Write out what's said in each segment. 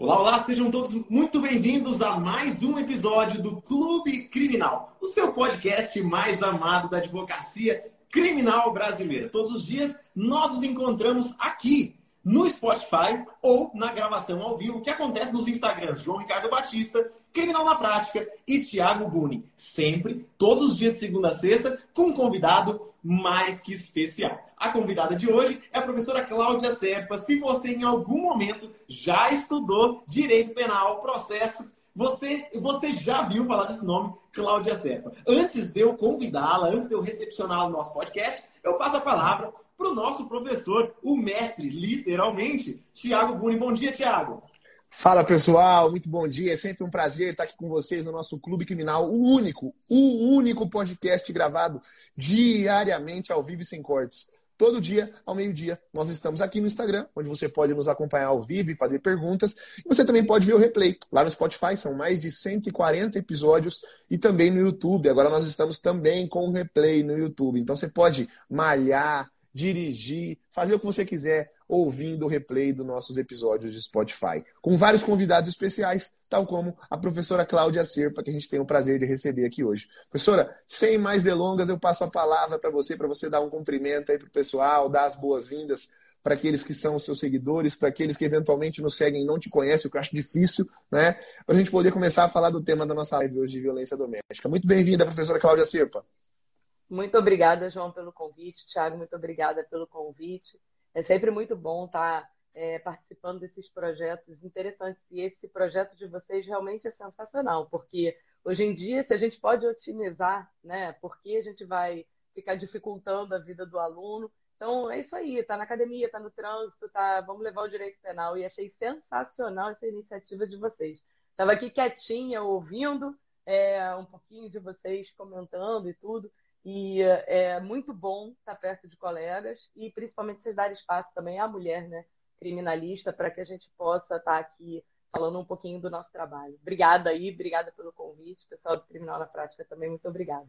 Olá, olá, sejam todos muito bem-vindos a mais um episódio do Clube Criminal, o seu podcast mais amado da advocacia criminal brasileira. Todos os dias nós nos encontramos aqui no Spotify ou na gravação ao vivo que acontece nos Instagrams João Ricardo Batista, Criminal na Prática e Thiago Buni. Sempre, todos os dias segunda a sexta, com um convidado mais que especial. A convidada de hoje é a professora Cláudia Serpa. Se você em algum momento já estudou direito penal, processo, você, você já viu falar desse nome, Cláudia Serpa. Antes de eu convidá-la, antes de eu recepcioná-la no nosso podcast, eu passo a palavra para o nosso professor, o mestre, literalmente, Tiago Buni. Bom dia, Tiago. Fala pessoal, muito bom dia. É sempre um prazer estar aqui com vocês no nosso Clube Criminal, o único, o único podcast gravado diariamente ao vivo e sem cortes. Todo dia, ao meio-dia, nós estamos aqui no Instagram, onde você pode nos acompanhar ao vivo e fazer perguntas. E você também pode ver o replay. Lá no Spotify são mais de 140 episódios e também no YouTube. Agora nós estamos também com o replay no YouTube. Então você pode malhar, dirigir, fazer o que você quiser ouvindo o replay dos nossos episódios de Spotify, com vários convidados especiais, tal como a professora Cláudia Serpa, que a gente tem o prazer de receber aqui hoje. Professora, sem mais delongas, eu passo a palavra para você, para você dar um cumprimento aí para o pessoal, dar as boas-vindas para aqueles que são seus seguidores, para aqueles que eventualmente nos seguem e não te conhecem, o que eu acho difícil, né? Para a gente poder começar a falar do tema da nossa live hoje de violência doméstica. Muito bem-vinda, professora Cláudia Serpa. Muito obrigada, João, pelo convite. Tiago, muito obrigada pelo convite. É sempre muito bom estar é, participando desses projetos interessantes. E esse projeto de vocês realmente é sensacional, porque hoje em dia, se a gente pode otimizar, né, porque a gente vai ficar dificultando a vida do aluno. Então, é isso aí, está na academia, está no trânsito, tá, vamos levar o direito penal. E achei sensacional essa iniciativa de vocês. Estava aqui quietinha, ouvindo é, um pouquinho de vocês comentando e tudo. E é muito bom estar perto de colegas e principalmente vocês darem espaço também à mulher, né, criminalista, para que a gente possa estar aqui falando um pouquinho do nosso trabalho. Obrigada aí, obrigada pelo convite. Pessoal do Criminal na Prática também, muito obrigada.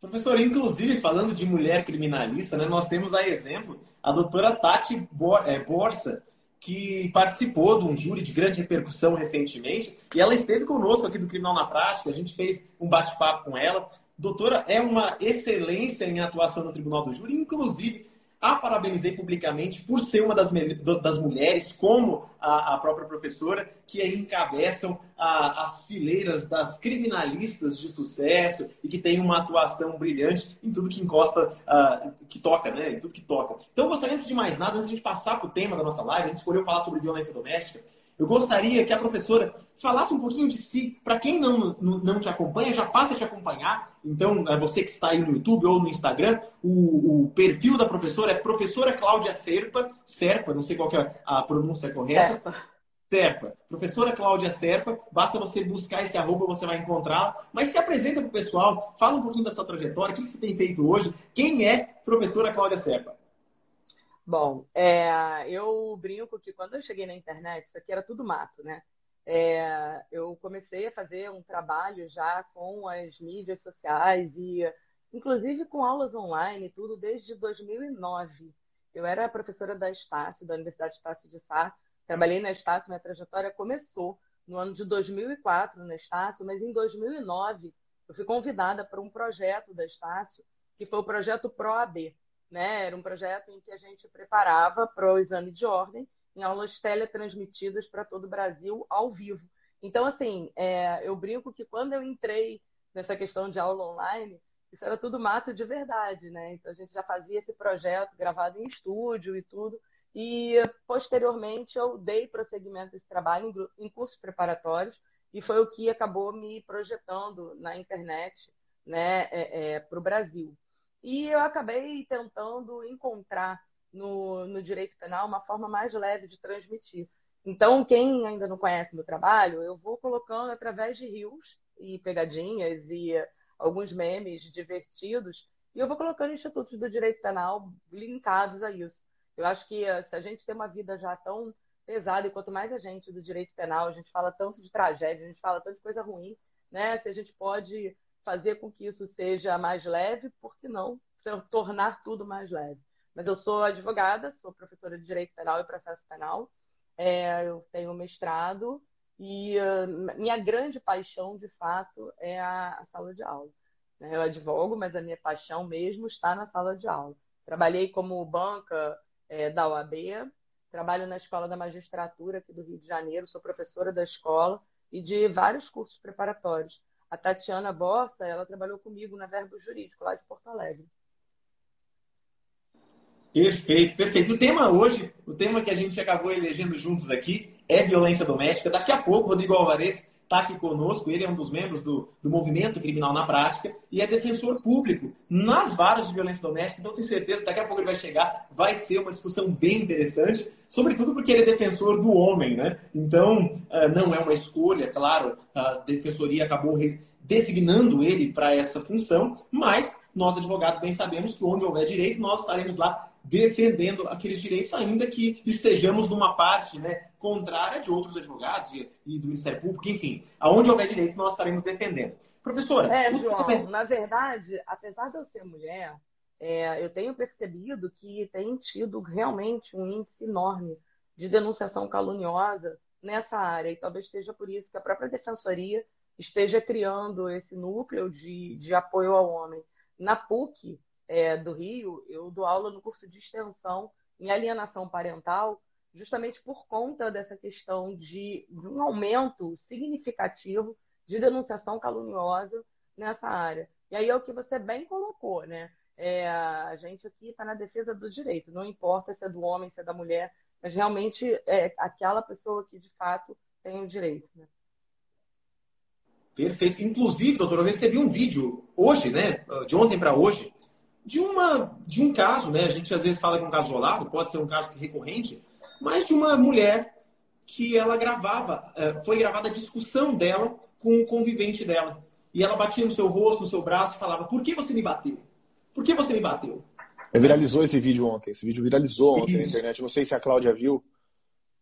Professor, inclusive, falando de mulher criminalista, né, nós temos a exemplo a doutora Tati é, Borsa, que participou de um júri de grande repercussão recentemente, e ela esteve conosco aqui do Criminal na Prática, a gente fez um bate-papo com ela. Doutora, é uma excelência em atuação no Tribunal do Júri, inclusive a parabenizei publicamente por ser uma das, das mulheres, como a, a, própria professora, que encabeçam a, as fileiras das criminalistas de sucesso e que tem uma atuação brilhante em tudo que encosta, uh, que toca, né? Em tudo que toca. Então, gostaria, antes de mais nada, antes de a gente passar para o tema da nossa live, a gente escolheu falar sobre violência doméstica. Eu gostaria que a professora falasse um pouquinho de si. Para quem não, não te acompanha, já passa a te acompanhar. Então, é você que está aí no YouTube ou no Instagram, o, o perfil da professora é professora Cláudia Serpa, Serpa, não sei qual é a pronúncia correta. Serpa. Serpa. Professora Cláudia Serpa, basta você buscar esse arroba, você vai encontrá-la. Mas se apresenta para o pessoal, fala um pouquinho da sua trajetória, o que você tem feito hoje, quem é professora Cláudia Serpa? Bom, é, eu brinco que quando eu cheguei na internet, isso aqui era tudo mato, né? É, eu comecei a fazer um trabalho já com as mídias sociais e, inclusive, com aulas online, tudo desde 2009. Eu era professora da Estácio, da Universidade Estácio de Sá. Trabalhei na Estácio, minha trajetória começou no ano de 2004 na Estácio, mas em 2009 eu fui convidada para um projeto da Estácio, que foi o projeto ProAB, né? Era um projeto em que a gente preparava para o exame de ordem em aulas teletransmitidas para todo o Brasil ao vivo. Então, assim, é, eu brinco que quando eu entrei nessa questão de aula online, isso era tudo mato de verdade, né? Então a gente já fazia esse projeto gravado em estúdio e tudo. E posteriormente eu dei prosseguimento a esse trabalho em cursos preparatórios e foi o que acabou me projetando na internet, né, é, é, para o Brasil. E eu acabei tentando encontrar no, no direito penal uma forma mais leve de transmitir. Então, quem ainda não conhece meu trabalho, eu vou colocando através de rios e pegadinhas e alguns memes divertidos, e eu vou colocando institutos do direito penal linkados a isso. Eu acho que eh, se a gente tem uma vida já tão pesada, e quanto mais a gente do direito penal, a gente fala tanto de tragédia, a gente fala tanto de coisa ruim, né? Se a gente pode fazer com que isso seja mais leve, por que não tornar tudo mais leve? Mas eu sou advogada, sou professora de Direito Penal e Processo Penal. é, eu tenho mestrado e uh, minha grande paixão, de fato, é a, a sala de aula. Né? Eu advogo, mas a minha paixão mesmo está na sala de aula. Trabalhei como banca é, da OAB, trabalho na Escola da Magistratura aqui do Rio de Janeiro, sou professora da escola e de vários cursos preparatórios. A Tatiana Bossa, ela trabalhou comigo na Verbo Jurídico, lá de Porto Alegre. Perfeito, perfeito. O tema hoje, o tema que a gente acabou elegendo juntos aqui é violência doméstica. Daqui a pouco, Rodrigo Alvarez está aqui conosco. Ele é um dos membros do, do Movimento Criminal na Prática e é defensor público nas varas de violência doméstica. Então, tenho certeza que daqui a pouco ele vai chegar. Vai ser uma discussão bem interessante, sobretudo porque ele é defensor do homem, né? Então, uh, não é uma escolha, claro, a defensoria acabou designando ele para essa função, mas nós, advogados, bem sabemos que onde houver direito, nós estaremos lá defendendo aqueles direitos, ainda que estejamos numa parte né, contrária de outros advogados e, do Ministério Público, enfim, aonde houver direitos, nós estaremos defendendo. Professora. É, João, na verdade, apesar de eu ser mulher, é, eu tenho percebido que tem tido realmente um índice enorme de denunciação caluniosa nessa área, e talvez seja por isso que a própria Defensoria esteja criando esse núcleo de, de apoio ao homem. Na PUC, é, do Rio, eu dou aula no curso de extensão em alienação parental, justamente por conta dessa questão de, um aumento significativo de denunciação caluniosa nessa área. E aí é o que você bem colocou, né? É, a gente aqui está na defesa do direito, não importa se é do homem, se é da mulher, mas realmente é aquela pessoa que de fato tem o direito. Né? Perfeito. Inclusive, doutor, eu recebi um vídeo hoje, né? De ontem para hoje, de, uma, de um caso, né? A gente às vezes fala que é um caso isolado, pode ser um caso recorrente, mas de uma mulher que ela gravava, é, foi gravada a discussão dela com o convivente dela. E ela batia no seu rosto, no seu braço e falava: Por que você me bateu? Por que você me bateu? É, viralizou esse vídeo ontem. Esse vídeo viralizou ontem Isso. na internet. Não sei se a Cláudia viu.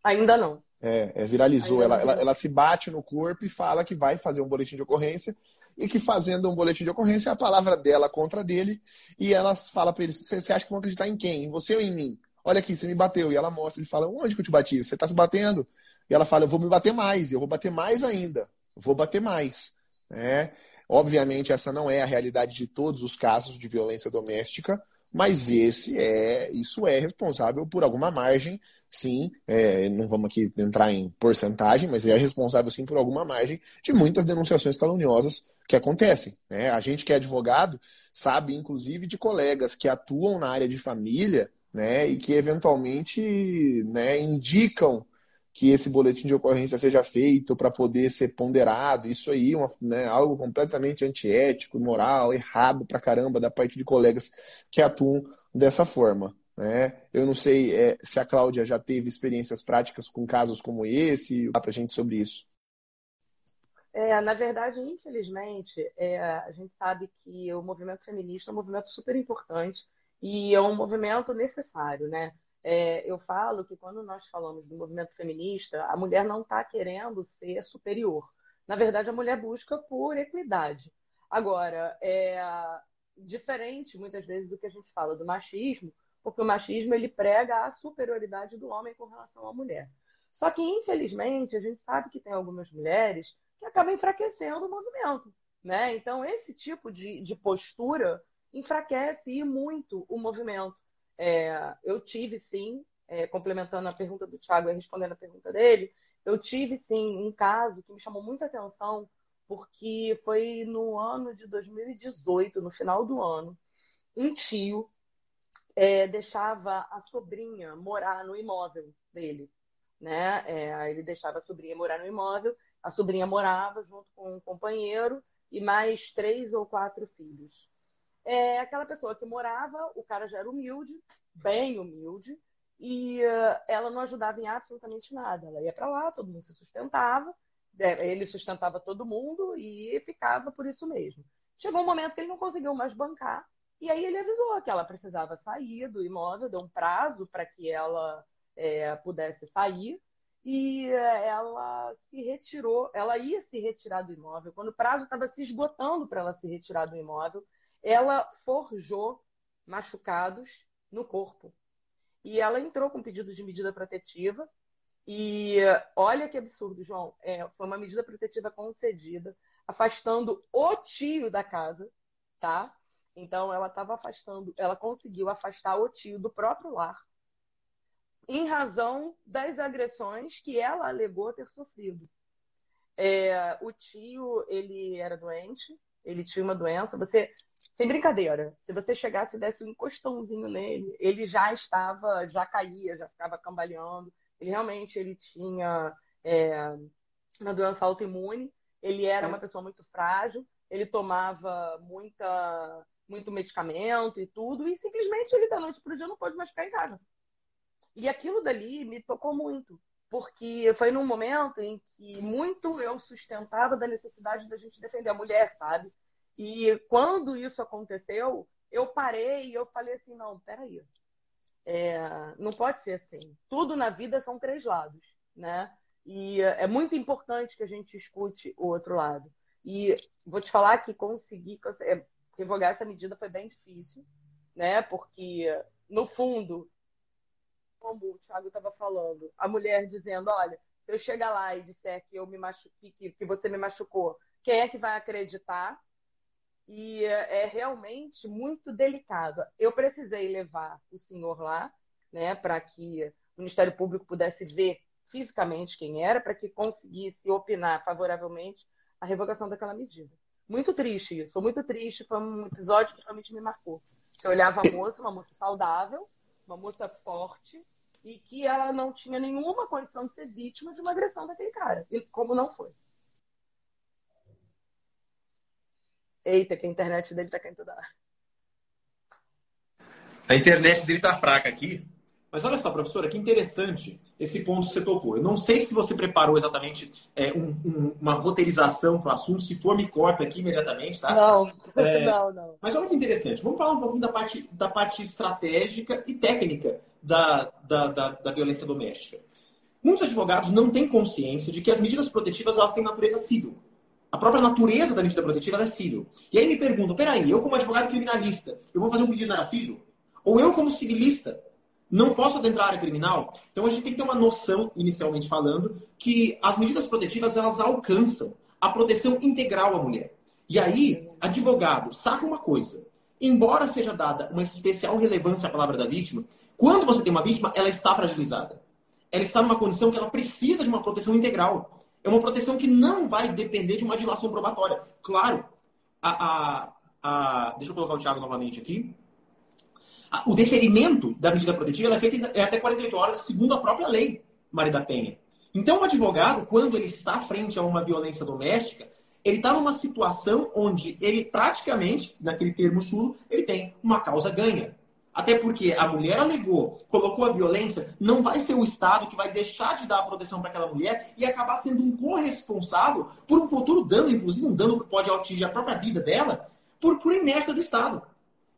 Ainda não. É, é viralizou. Ela, ela, ela, se bate no corpo e fala que vai fazer um boletim de ocorrência e que fazendo um boletim de ocorrência, a palavra dela contra dele, e ela fala para ele: você acha que vão acreditar em quem? Em você ou em mim? Olha aqui, você me bateu. E ela mostra, ele fala: onde que eu te bati? Você está se batendo? E ela fala: eu vou me bater mais, eu vou bater mais ainda, vou bater mais. É, obviamente, essa não é a realidade de todos os casos de violência doméstica, mas esse é, isso é responsável por alguma margem, sim. É, não vamos aqui entrar em porcentagem, mas é responsável sim por alguma margem de muitas denunciações caluniosas que acontecem. Né? A gente que é advogado sabe, inclusive, de colegas que atuam na área de família né, e que eventualmente né, indicam que esse boletim de ocorrência seja feito para poder ser ponderado. Isso aí é né, algo completamente antiético, imoral, errado para caramba da parte de colegas que atuam dessa forma. Né? Eu não sei é, se a Cláudia já teve experiências práticas com casos como esse. Para a gente sobre isso. É, na verdade, infelizmente, é, a gente sabe que o movimento feminista é um movimento super importante e é um movimento necessário, né? É, eu falo que quando nós falamos do movimento feminista, a mulher não está querendo ser superior. Na verdade, a mulher busca por equidade. Agora, é diferente muitas vezes do que a gente fala do machismo, porque o machismo ele prega a superioridade do homem com relação à mulher. Só que, infelizmente, a gente sabe que tem algumas mulheres que acaba enfraquecendo o movimento. Né? Então, esse tipo de, de postura enfraquece e muito o movimento. É, eu tive, sim, é, complementando a pergunta do Thiago e respondendo a pergunta dele, eu tive, sim, um caso que me chamou muita atenção, porque foi no ano de 2018, no final do ano, um tio é, deixava a sobrinha morar no imóvel dele. Né? É, ele deixava a sobrinha morar no imóvel a sobrinha morava junto com um companheiro e mais três ou quatro filhos. É aquela pessoa que morava, o cara já era humilde, bem humilde, e uh, ela não ajudava em absolutamente nada. Ela ia para lá, todo mundo se sustentava, é, ele sustentava todo mundo e ficava por isso mesmo. Chegou um momento que ele não conseguiu mais bancar, e aí ele avisou que ela precisava sair do imóvel, deu um prazo para que ela é, pudesse sair, e eh, ela se retirou, ela ia se retirar do imóvel. Quando o prazo estava se esgotando para ela se retirar do imóvel, ela forjou machucados no corpo. E ela entrou com pedido de medida protetiva E olha que absurdo, João. É, foi uma medida protetiva concedida, afastando o tio da casa, tá? Então ela estava afastando, ela conseguiu afastar o tio do próprio lar, em razão das agressões que ela alegou ter sofrido. É, o tio, ele era doente, ele tinha uma doença. Você, sem brincadeira, se você chegasse e desse um encostãozinho nele, ele já estava, já caía, já ficava cambaleando. Ele realmente ele tinha é, uma doença autoimune. Ele era uma pessoa muito frágil. Ele tomava muita, muito medicamento e tudo. E simplesmente ele da noite para o dia não pôde mais ficar em casa. E aquilo dali me tocou muito porque foi num momento em que muito eu sustentava da necessidade da gente defender a mulher, sabe? E quando isso aconteceu, eu parei e eu falei assim, não, peraí, é, não pode ser assim. Tudo na vida são três lados, né? E é muito importante que a gente escute o outro lado. E vou te falar que conseguir é, revogar essa medida foi bem difícil, né? Porque, no fundo, como o Thiago estava falando, a mulher dizendo, olha, se eu chegar lá e disser que eu me machuquei, que, que você me machucou, quem é que vai acreditar? E é realmente muito delicado. Eu precisei levar o senhor lá, né, para que o Ministério Público pudesse ver fisicamente quem era, para que conseguisse opinar favoravelmente a revogação daquela medida. Muito triste isso, foi muito triste, foi um episódio que realmente me marcou. Eu olhava a moça, uma moça saudável, uma moça forte, e que ela não tinha nenhuma condição de ser vítima de uma agressão daquele cara. E como não foi. Eita, que a internet dele tá caindo toda A internet dele tá fraca aqui. Mas olha só, professora, que interessante esse ponto que você tocou. Eu não sei se você preparou exatamente é, um, um, uma roteirização para o assunto. Se for, me corta aqui imediatamente, tá? Não, é, não, não. Mas olha que interessante. Vamos falar um pouquinho da parte, da parte estratégica e técnica da, da, da, da violência doméstica. Muitos advogados não têm consciência de que as medidas protetivas elas têm natureza civil. A própria natureza da medida protetiva é civil. E aí me perguntam, peraí, eu como advogado criminalista, eu vou fazer um pedido na civil? Ou eu como civilista, não posso adentrar a área criminal? Então a gente tem que ter uma noção, inicialmente falando, que as medidas protetivas elas alcançam a proteção integral à mulher. E aí, advogado, saca uma coisa. Embora seja dada uma especial relevância à palavra da vítima, quando você tem uma vítima, ela está fragilizada. Ela está numa condição que ela precisa de uma proteção integral. É uma proteção que não vai depender de uma dilação probatória. Claro, a, a, a... deixa eu colocar o Thiago novamente aqui. O deferimento da medida protetiva é feito em até 48 horas, segundo a própria lei, Maria da Penha. Então, o advogado, quando ele está frente a uma violência doméstica, ele está numa situação onde ele praticamente, naquele termo chulo, ele tem uma causa ganha. Até porque a mulher alegou, colocou a violência, não vai ser o Estado que vai deixar de dar a proteção para aquela mulher e acabar sendo um corresponsável por um futuro dano, inclusive um dano que pode atingir a própria vida dela, por, por inércia do Estado.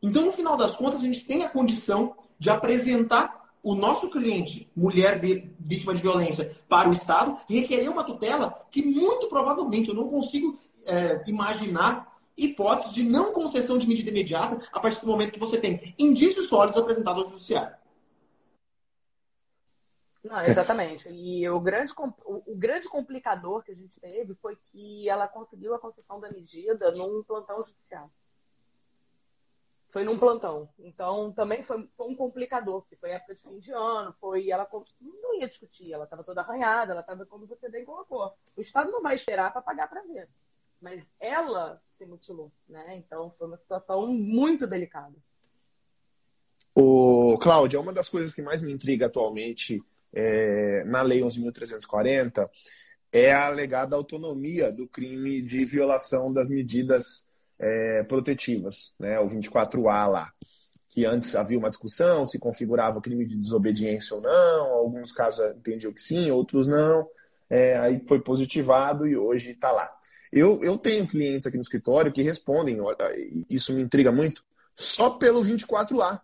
Então, no final das contas, a gente tem a condição de apresentar o nosso cliente, mulher vítima de violência, para o Estado requerer uma tutela que muito provavelmente eu não consigo é, imaginar hipótese de não concessão de medida imediata a partir do momento que você tem indícios sólidos apresentados ao judiciário. Não, exatamente. E o grande, o, grande complicador que a gente teve foi que ela conseguiu a concessão da medida num plantão judicial. Foi num plantão. Então, também foi, foi um complicador, porque foi época de fim de ano, foi ela não ia discutir, ela estava toda arranhada, ela estava como você bem colocou. O Estado não vai esperar para pagar para ver. Mas ela se mutilou, né? Então foi uma situação muito delicada. O Cláudia, uma das coisas que mais me intriga atualmente é, na Lei 11.340 é a alegada autonomia do crime de violação das medidas é, protetivas, né? O 24A lá. Que antes havia uma discussão se configurava crime de desobediência ou não, alguns casos entendiam que sim, outros não. É, aí foi positivado e hoje está lá. Eu, eu tenho clientes aqui no escritório que respondem, isso me intriga muito, só pelo 24A.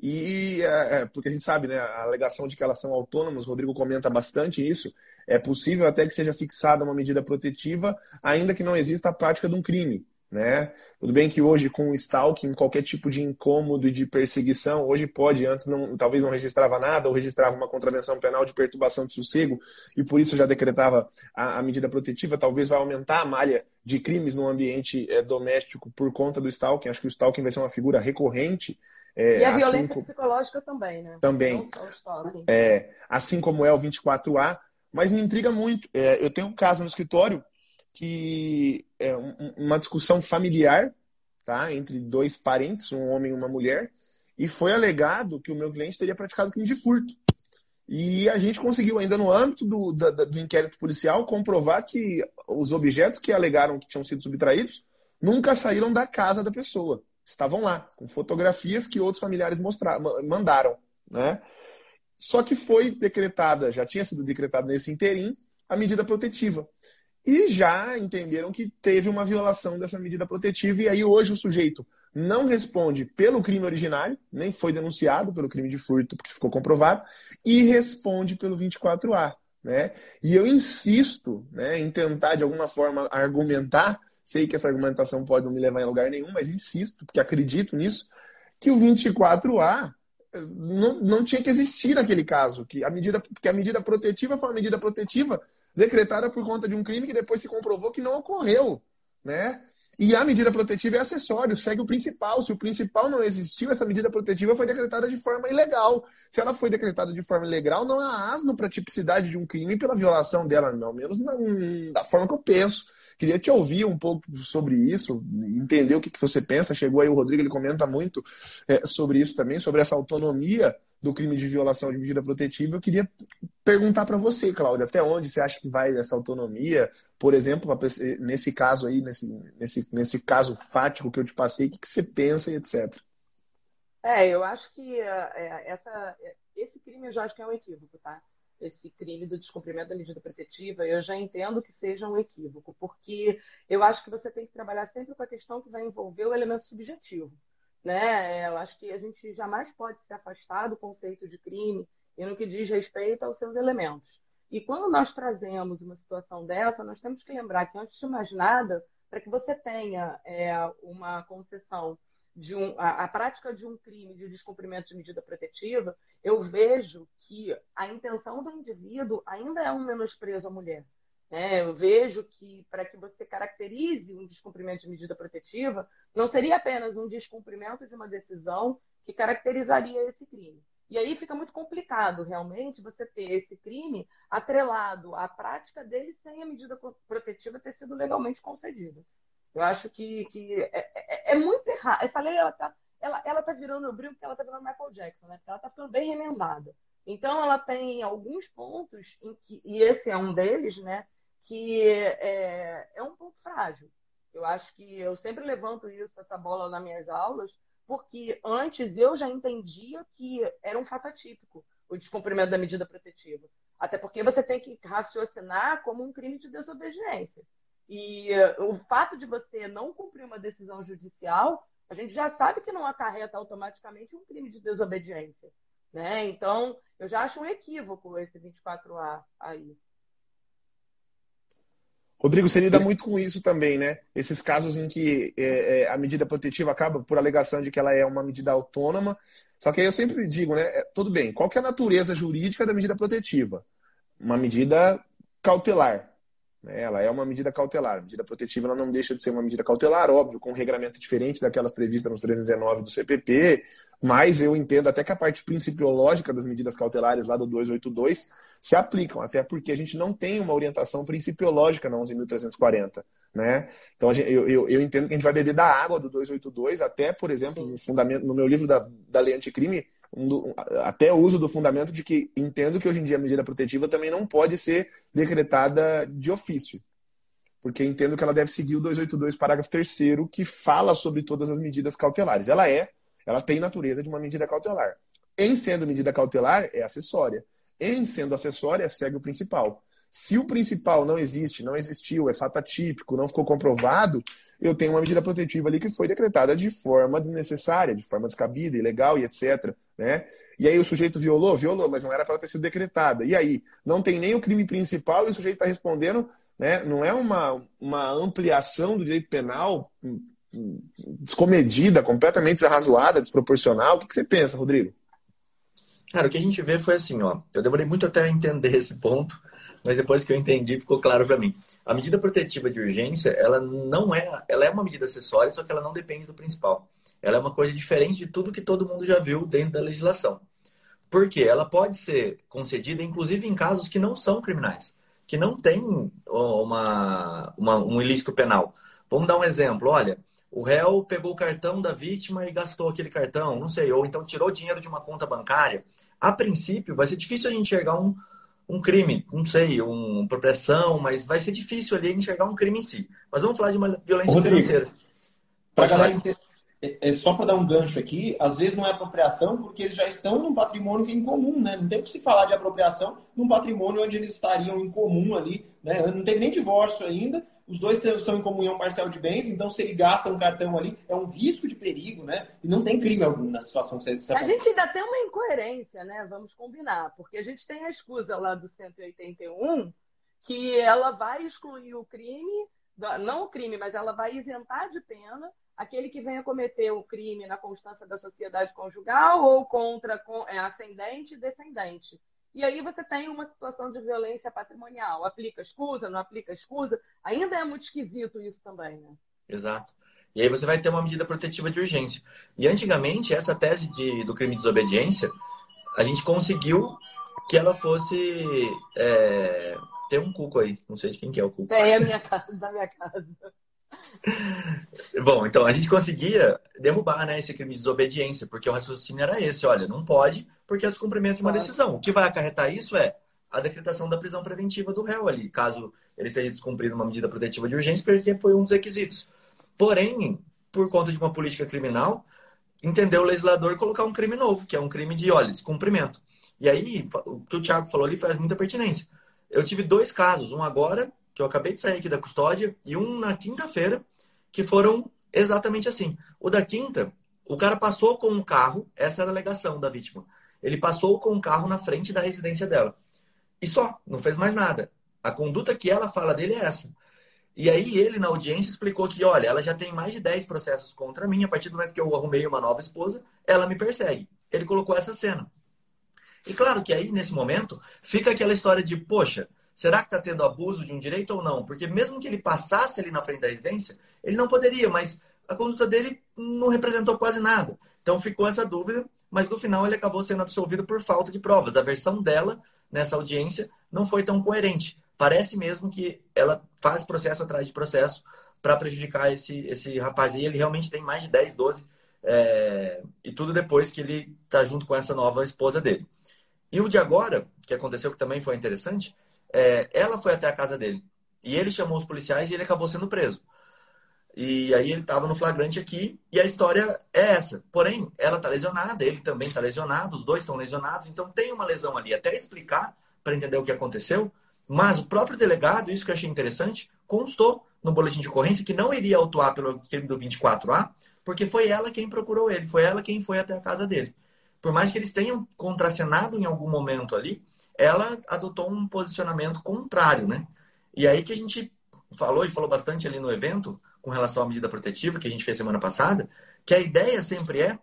E é, é, porque a gente sabe, né, a alegação de que elas são autônomas, o Rodrigo comenta bastante isso. É possível até que seja fixada uma medida protetiva, ainda que não exista a prática de um crime. Né? Tudo bem que hoje com o stalking, qualquer tipo de incômodo e de perseguição, hoje pode, antes não, talvez não registrava nada, ou registrava uma contravenção penal de perturbação de sossego, e por isso já decretava a, a medida protetiva, talvez vai aumentar a malha de crimes no ambiente é, doméstico por conta do stalking. Acho que o stalking vai ser uma figura recorrente. É, e a assim violência psicológica também, né? Também. É, assim como é o 24A, mas me intriga muito. É, eu tenho um caso no escritório que é uma discussão familiar, tá, entre dois parentes, um homem e uma mulher, e foi alegado que o meu cliente teria praticado crime de furto. E a gente conseguiu, ainda no âmbito do, do, do inquérito policial, comprovar que os objetos que alegaram que tinham sido subtraídos nunca saíram da casa da pessoa. Estavam lá, com fotografias que outros familiares mostraram, mandaram. Né? Só que foi decretada, já tinha sido decretada nesse interim, a medida protetiva e já entenderam que teve uma violação dessa medida protetiva, e aí hoje o sujeito não responde pelo crime originário, nem foi denunciado pelo crime de furto, porque ficou comprovado, e responde pelo 24A. Né? E eu insisto né, em tentar, de alguma forma, argumentar, sei que essa argumentação pode não me levar em lugar nenhum, mas insisto, porque acredito nisso, que o 24A eh, não, não tinha que existir naquele caso, que a medida, que a medida protetiva foi uma medida protetiva decretada por conta de um crime que depois se comprovou que não ocorreu, né? E a medida protetiva é acessório, segue o principal. Se o principal não existiu, essa medida protetiva foi decretada de forma ilegal. Se ela foi decretada de forma ilegal, não há asno para a tipicidade de um crime pela violação dela, não, menos da forma que eu penso. Queria te ouvir um pouco sobre isso, entender o que, que você pensa. Chegou aí o Rodrigo, ele comenta muito é, sobre isso também, sobre essa autonomia do crime de violação de medida protetiva. Eu queria perguntar para você, Cláudia, até onde você acha que vai essa autonomia? Por exemplo, nesse caso aí, nesse, nesse, nesse caso fático que eu te passei, o que, que você pensa e etc. É, eu acho que é, essa, esse crime eu já acho que é um equívoco, tá? Esse crime do descumprimento da medida protetiva, eu já entendo que seja um equívoco, porque eu acho que você tem que trabalhar sempre com a questão que vai envolver o elemento subjetivo. Né? Eu acho que a gente jamais pode se afastar do conceito de crime e no que diz respeito aos seus elementos. E quando nós trazemos uma situação dessa, nós temos que lembrar que, antes de mais nada, para que você tenha é, uma concessão de um, a, a, prática de um crime de descumprimento de medida protetiva, eu vejo que a intenção do indivíduo ainda é um menosprezo à mulher. Né? Eu vejo que para que você caracterize um descumprimento de medida protetiva, não seria apenas um descumprimento de uma decisão que caracterizaria esse crime. E aí fica muito complicado, realmente, você ter esse crime atrelado à prática dele sem a medida protetiva ter sido legalmente concedida. Eu acho que, que é, é, é muito errado. Essa lei, ela está ela, ela tá virando, eu brinco que ela está virando Michael Jackson, né? Porque ela está ficando bem remendada. Então, ela tem alguns pontos, em que, e esse é um deles, né? Que é, é um ponto frágil. Eu acho que eu sempre levanto isso, essa bola nas minhas aulas, porque antes eu já entendia que era um fato atípico o descumprimento da medida protetiva. Até porque você tem que raciocinar como um crime de desobediência. E uh, o fato de você não cumprir uma decisão judicial, a gente já sabe que não acarreta automaticamente um crime de desobediência. Né? Então, eu já acho um equívoco esse 24A aí. Rodrigo, você lida muito com isso também, né? Esses casos em que é, é, a medida protetiva acaba por alegação de que ela é uma medida autônoma. Só que aí eu sempre digo, né? É, tudo bem, qual que é a natureza jurídica da medida protetiva? Uma medida cautelar. Né? Ela é uma medida cautelar. A medida protetiva ela não deixa de ser uma medida cautelar, óbvio, com um regramento diferente daquelas previstas nos 319 do CPP, mas eu entendo até que a parte principiológica das medidas cautelares lá do 282 se aplicam, até porque a gente não tem uma orientação principiológica na 11.340. Né? Então eu, eu, eu, entendo que a gente vai beber da água do 282, até, por exemplo, no, fundamento, no meu livro da, da lei anticrime, um, até uso do fundamento de que entendo que hoje em dia a medida protetiva também não pode ser decretada de ofício. Porque entendo que ela deve seguir o 282, parágrafo 3 que fala sobre todas as medidas cautelares. Ela é ela tem natureza de uma medida cautelar. Em sendo medida cautelar, é acessória. Em sendo acessória, segue o principal. Se o principal não existe, não existiu, é fato atípico, não ficou comprovado, eu tenho uma medida protetiva ali que foi decretada de forma desnecessária, de forma descabida, ilegal e etc. Né? E aí o sujeito violou? Violou, mas não era para ter sido decretada. E aí? Não tem nem o crime principal e o sujeito está respondendo, né? Não é uma, uma ampliação do direito penal hum, hum, descomedida, completamente desarrazoada, desproporcional. O que, que você pensa, Rodrigo? Cara, o que a gente vê foi assim, ó. Eu demorei muito até entender esse ponto, mas depois que eu entendi, ficou claro para mim. A medida protetiva de urgência, ela não é, ela é uma medida acessória, só que ela não depende do principal. Ela é uma coisa diferente de tudo que todo mundo já viu dentro da legislação. Porque ela pode ser concedida, inclusive em casos que não são criminais, que não tem uma, uma, um ilícito penal. Vamos dar um exemplo. Olha, o réu pegou o cartão da vítima e gastou aquele cartão, não sei, ou então tirou dinheiro de uma conta bancária. A princípio, vai ser difícil a gente enxergar um, um crime, não sei, uma apropriação, mas vai ser difícil ali enxergar um crime em si. Mas vamos falar de uma violência Rodrigo, financeira. Para galera é, é só para dar um gancho aqui, às vezes não é apropriação porque eles já estão num patrimônio que é incomum, né? Não tem que se falar de apropriação num patrimônio onde eles estariam em comum ali, né? Não teve nem divórcio ainda, os dois são em comunhão parcial de bens, então se ele gasta um cartão ali, é um risco de perigo, né? E não tem crime algum na situação que você... A gente ainda tem uma incoerência, né? Vamos combinar, porque a gente tem a escusa lá do 181 que ela vai excluir o crime, não o crime, mas ela vai isentar de pena aquele que venha cometer o crime na constância da sociedade conjugal ou contra é, ascendente e descendente. E aí você tem uma situação de violência patrimonial. Aplica escusa, não aplica escusa. Ainda é muito esquisito isso também, né? Exato. E aí você vai ter uma medida protetiva de urgência. E antigamente, essa tese de, do crime de desobediência, a gente conseguiu que ela fosse é, tem um cuco aí. Não sei de quem que é o cuco. É a minha casa, da minha casa. Bom, então a gente conseguia derrubar né, esse crime de desobediência, porque o raciocínio era esse: olha, não pode, porque é descumprimento de uma decisão. O que vai acarretar isso é a decretação da prisão preventiva do réu ali, caso ele esteja descumprindo uma medida protetiva de urgência, porque foi um dos requisitos. Porém, por conta de uma política criminal, entendeu o legislador colocar um crime novo, que é um crime de, olha, descumprimento. E aí, o que o Thiago falou ali faz muita pertinência. Eu tive dois casos, um agora que eu acabei de sair aqui da custódia, e um na quinta-feira, que foram exatamente assim. O da quinta, o cara passou com um carro, essa era a alegação da vítima. Ele passou com um carro na frente da residência dela. E só, não fez mais nada. A conduta que ela fala dele é essa. E aí ele, na audiência, explicou que, olha, ela já tem mais de 10 processos contra mim, a partir do momento que eu arrumei uma nova esposa, ela me persegue. Ele colocou essa cena. E claro que aí, nesse momento, fica aquela história de, poxa, Será que está tendo abuso de um direito ou não? Porque mesmo que ele passasse ali na frente da residência, ele não poderia, mas a conduta dele não representou quase nada. Então ficou essa dúvida, mas no final ele acabou sendo absolvido por falta de provas. A versão dela nessa audiência não foi tão coerente. Parece mesmo que ela faz processo atrás de processo para prejudicar esse, esse rapaz. E ele realmente tem mais de 10, 12, é... e tudo depois que ele está junto com essa nova esposa dele. E o de agora, que aconteceu que também foi interessante, é, ela foi até a casa dele. E ele chamou os policiais e ele acabou sendo preso. E aí ele estava no flagrante aqui e a história é essa. Porém, ela está lesionada, ele também está lesionado, os dois estão lesionados, então tem uma lesão ali. Até explicar para entender o que aconteceu, mas o próprio delegado, isso que eu achei interessante, constou no boletim de ocorrência que não iria autuar pelo crime do 24A, porque foi ela quem procurou ele, foi ela quem foi até a casa dele. Por mais que eles tenham contracenado em algum momento ali, ela adotou um posicionamento contrário, né? E aí que a gente falou e falou bastante ali no evento com relação à medida protetiva que a gente fez semana passada, que a ideia sempre é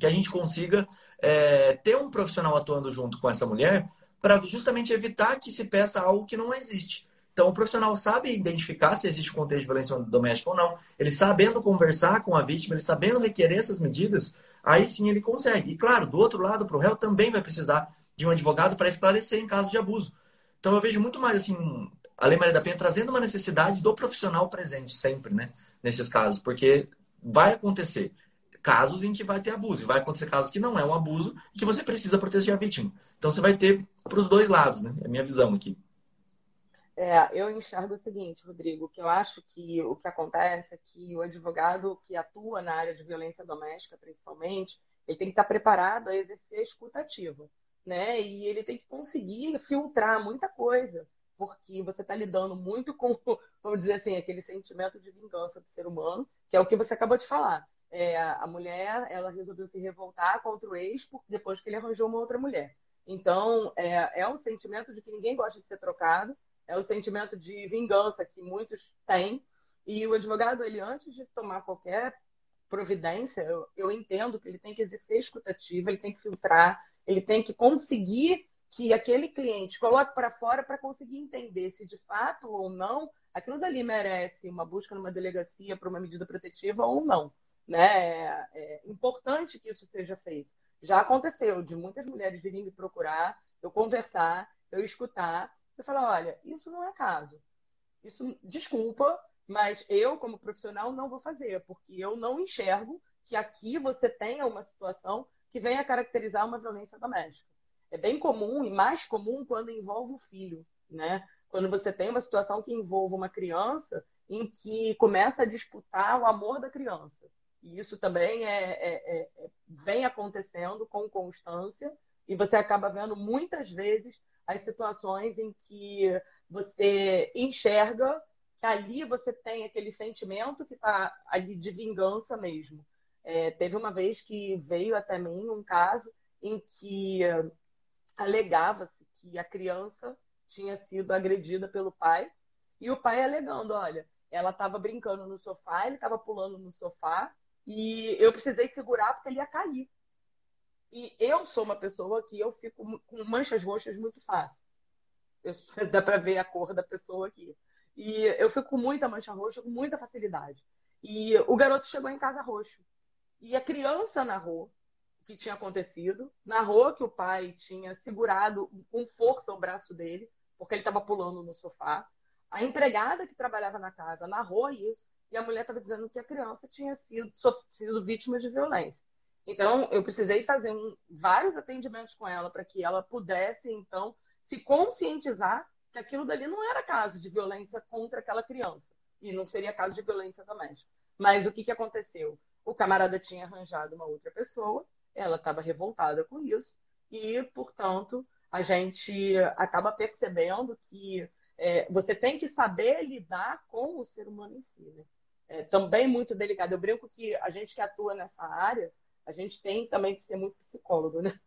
que a gente consiga é, ter um profissional atuando junto com essa mulher para justamente evitar que se peça algo que não existe. Então, o profissional sabe identificar se existe contexto de violência doméstica ou não. Ele sabendo conversar com a vítima, ele sabendo requerer essas medidas, aí sim ele consegue. E, claro, do outro lado, para o réu também vai precisar de um advogado para esclarecer em caso de abuso. Então eu vejo muito mais assim, a Lei Maria da Penha trazendo uma necessidade do profissional presente sempre, né? Nesses casos, porque vai acontecer casos em que vai ter abuso, e vai acontecer casos que não é um abuso e que você precisa proteger a vítima. Então você vai ter para os dois lados, né? É a minha visão aqui. É, eu enxergo o seguinte, Rodrigo, que eu acho que o que acontece é que o advogado que atua na área de violência doméstica, principalmente, ele tem que estar preparado a exercer a escuta ativa né? E ele tem que conseguir filtrar muita coisa, porque você está lidando muito com, vamos dizer assim, aquele sentimento de vingança do ser humano, que é o que você acabou de falar. é, a mulher ela resolveu se revoltar contra o ex depois que ele arranjou uma outra mulher. Então, é, é um sentimento de que ninguém gosta de ser trocado, é o um sentimento de vingança que muitos têm. E o advogado, ele antes de tomar qualquer providência, eu, eu entendo que ele tem que exercer escutativa, ele tem que filtrar, ele tem que conseguir que aquele cliente coloque para fora para conseguir entender se de fato ou não aquilo dali merece uma busca numa delegacia para uma medida protetiva ou não. Né? É, é importante que isso seja feito. Já aconteceu de muitas mulheres virem me procurar, eu conversar, eu escutar, eu falar, olha, isso não é caso. Isso, desculpa, mas eu, como profissional, não vou fazer, porque eu não enxergo que aqui você tenha uma situação que venha caracterizar uma violência doméstica. É bem comum e mais comum quando envolve o filho, né? Quando você tem uma situação que envolve uma criança em que começa a disputar o amor da criança. E isso também é, é, é, é, vem acontecendo com constância, e você acaba vendo muitas vezes as situações em que você enxerga que ali você tem aquele sentimento que está ali de vingança mesmo. É, teve uma vez que veio até mim um caso em que alegava-se que a criança tinha sido agredida pelo pai e o pai alegando, olha, ela estava brincando no sofá, ele estava pulando no sofá e eu precisei segurar porque ele ia cair. E eu sou uma pessoa que eu fico com manchas roxas muito fácil. Eu, dá para ver a cor da pessoa aqui. E eu fico com muita mancha roxa, com muita facilidade. E o garoto chegou em casa roxo. E a criança narrou o que tinha acontecido, narrou que o pai tinha segurado com força o braço dele, porque ele estava pulando no sofá. A empregada que trabalhava na casa narrou isso e a mulher estava dizendo que a criança tinha sido, sido vítima de violência. Então, eu precisei fazer um, vários atendimentos com ela para que ela pudesse, então, se conscientizar que aquilo dali não era caso de violência contra aquela criança. E não seria caso de violência doméstica. Mas o que, que aconteceu? O camarada tinha arranjado uma outra pessoa, ela estava revoltada com isso, e, portanto, a gente acaba percebendo que é, você tem que saber lidar com o ser humano em si. Né? é, também muito delicado. Eu brinco que a gente que atua nessa área, a gente tem também que ser muito psicólogo, né?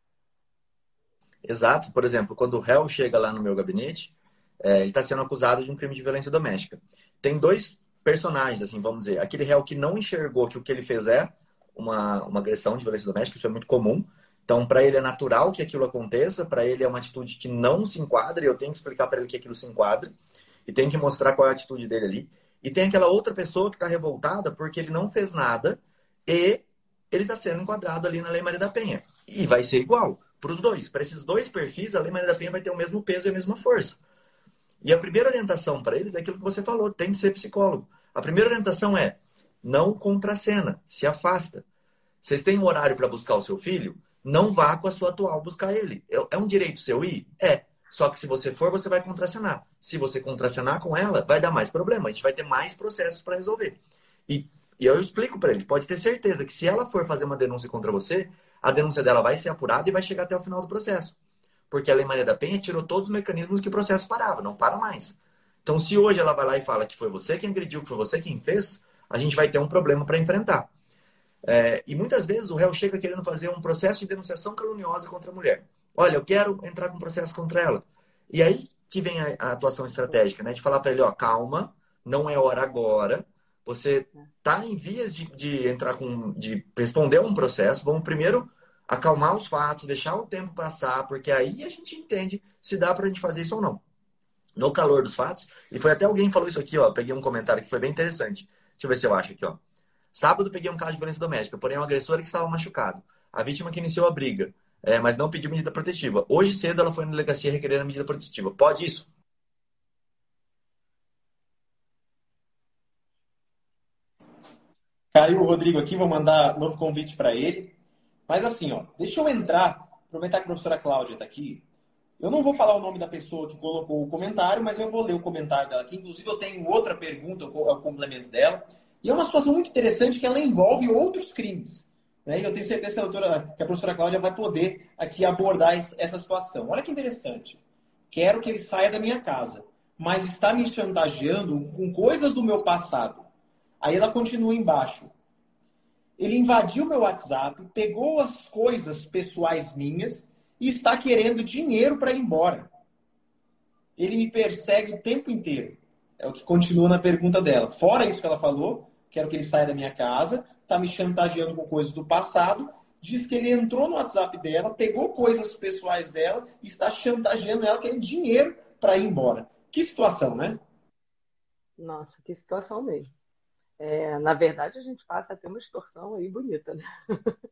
Exato. Por exemplo, quando o réu chega lá no meu gabinete, é, ele está sendo acusado de um crime de violência doméstica. Tem dois personagens, assim, vamos dizer. Aquele réu que não enxergou que o que ele fez é uma, uma agressão de violência doméstica, isso é muito comum. Então, para ele é natural que aquilo aconteça, para ele é uma atitude que não se enquadra, e eu tenho que explicar para ele que aquilo se enquadra, e tenho que mostrar qual é a atitude dele ali. E tem aquela outra pessoa que está revoltada porque ele não fez nada e ele está sendo enquadrado ali na Lei Maria da Penha. E vai ser igual para os dois. Para esses dois perfis, a Lei Maria da Penha vai ter o mesmo peso e a mesma força. E a primeira orientação para eles é aquilo que você falou, tem que ser psicólogo. A primeira orientação é não contracena, se afasta. Vocês têm um horário para buscar o seu filho? Não vá com a sua atual buscar ele. É, é um direito seu ir? É. Só que se você for, você vai contracenar. Se você contracenar com ela, vai dar mais problema. A gente vai ter mais processos para resolver. E, e eu explico para ele, pode ter certeza que se ela for fazer uma denúncia contra você, a denúncia dela vai ser apurada e vai chegar até o final do processo. Porque a Lei Maria da Penha tirou todos os mecanismos que o processo parava, não para mais. Então, se hoje ela vai lá e fala que foi você quem agrediu, que foi você quem fez, a gente vai ter um problema para enfrentar. É, e muitas vezes o réu chega querendo fazer um processo de denunciação caluniosa contra a mulher. Olha, eu quero entrar com processo contra ela. E aí que vem a, a atuação estratégica, né? De falar para ele, ó, calma, não é hora agora. Você tá em vias de, de entrar com, de responder um processo. Vamos primeiro acalmar os fatos, deixar o tempo passar, porque aí a gente entende se dá para a gente fazer isso ou não. No calor dos fatos, e foi até alguém que falou isso aqui, ó. Peguei um comentário que foi bem interessante. Deixa eu ver se eu acho aqui, ó. Sábado peguei um caso de violência doméstica, porém um agressor que estava machucado. A vítima que iniciou a briga é, mas não pediu medida protetiva. Hoje cedo ela foi na delegacia requerer a medida protetiva. Pode isso? Caiu o Rodrigo aqui, vou mandar novo convite para ele. Mas assim, ó, deixa eu entrar, aproveitar que a professora Cláudia está aqui. Eu não vou falar o nome da pessoa que colocou o comentário, mas eu vou ler o comentário dela aqui. Inclusive, eu tenho outra pergunta, o complemento dela. E é uma situação muito interessante que ela envolve outros crimes. Né? E eu tenho certeza que a, doutora, que a professora Cláudia vai poder aqui abordar essa situação. Olha que interessante. Quero que ele saia da minha casa, mas está me chantageando com coisas do meu passado. Aí ela continua embaixo. Ele invadiu meu WhatsApp, pegou as coisas pessoais minhas e está querendo dinheiro para ir embora. Ele me persegue o tempo inteiro. É o que continua na pergunta dela. Fora isso que ela falou, quero que ele saia da minha casa, está me chantageando com coisas do passado, diz que ele entrou no WhatsApp dela, pegou coisas pessoais dela e está chantageando ela querendo dinheiro para ir embora. Que situação, né? Nossa, que situação mesmo. É, na verdade, a gente passa a ter uma extorsão aí bonita, né?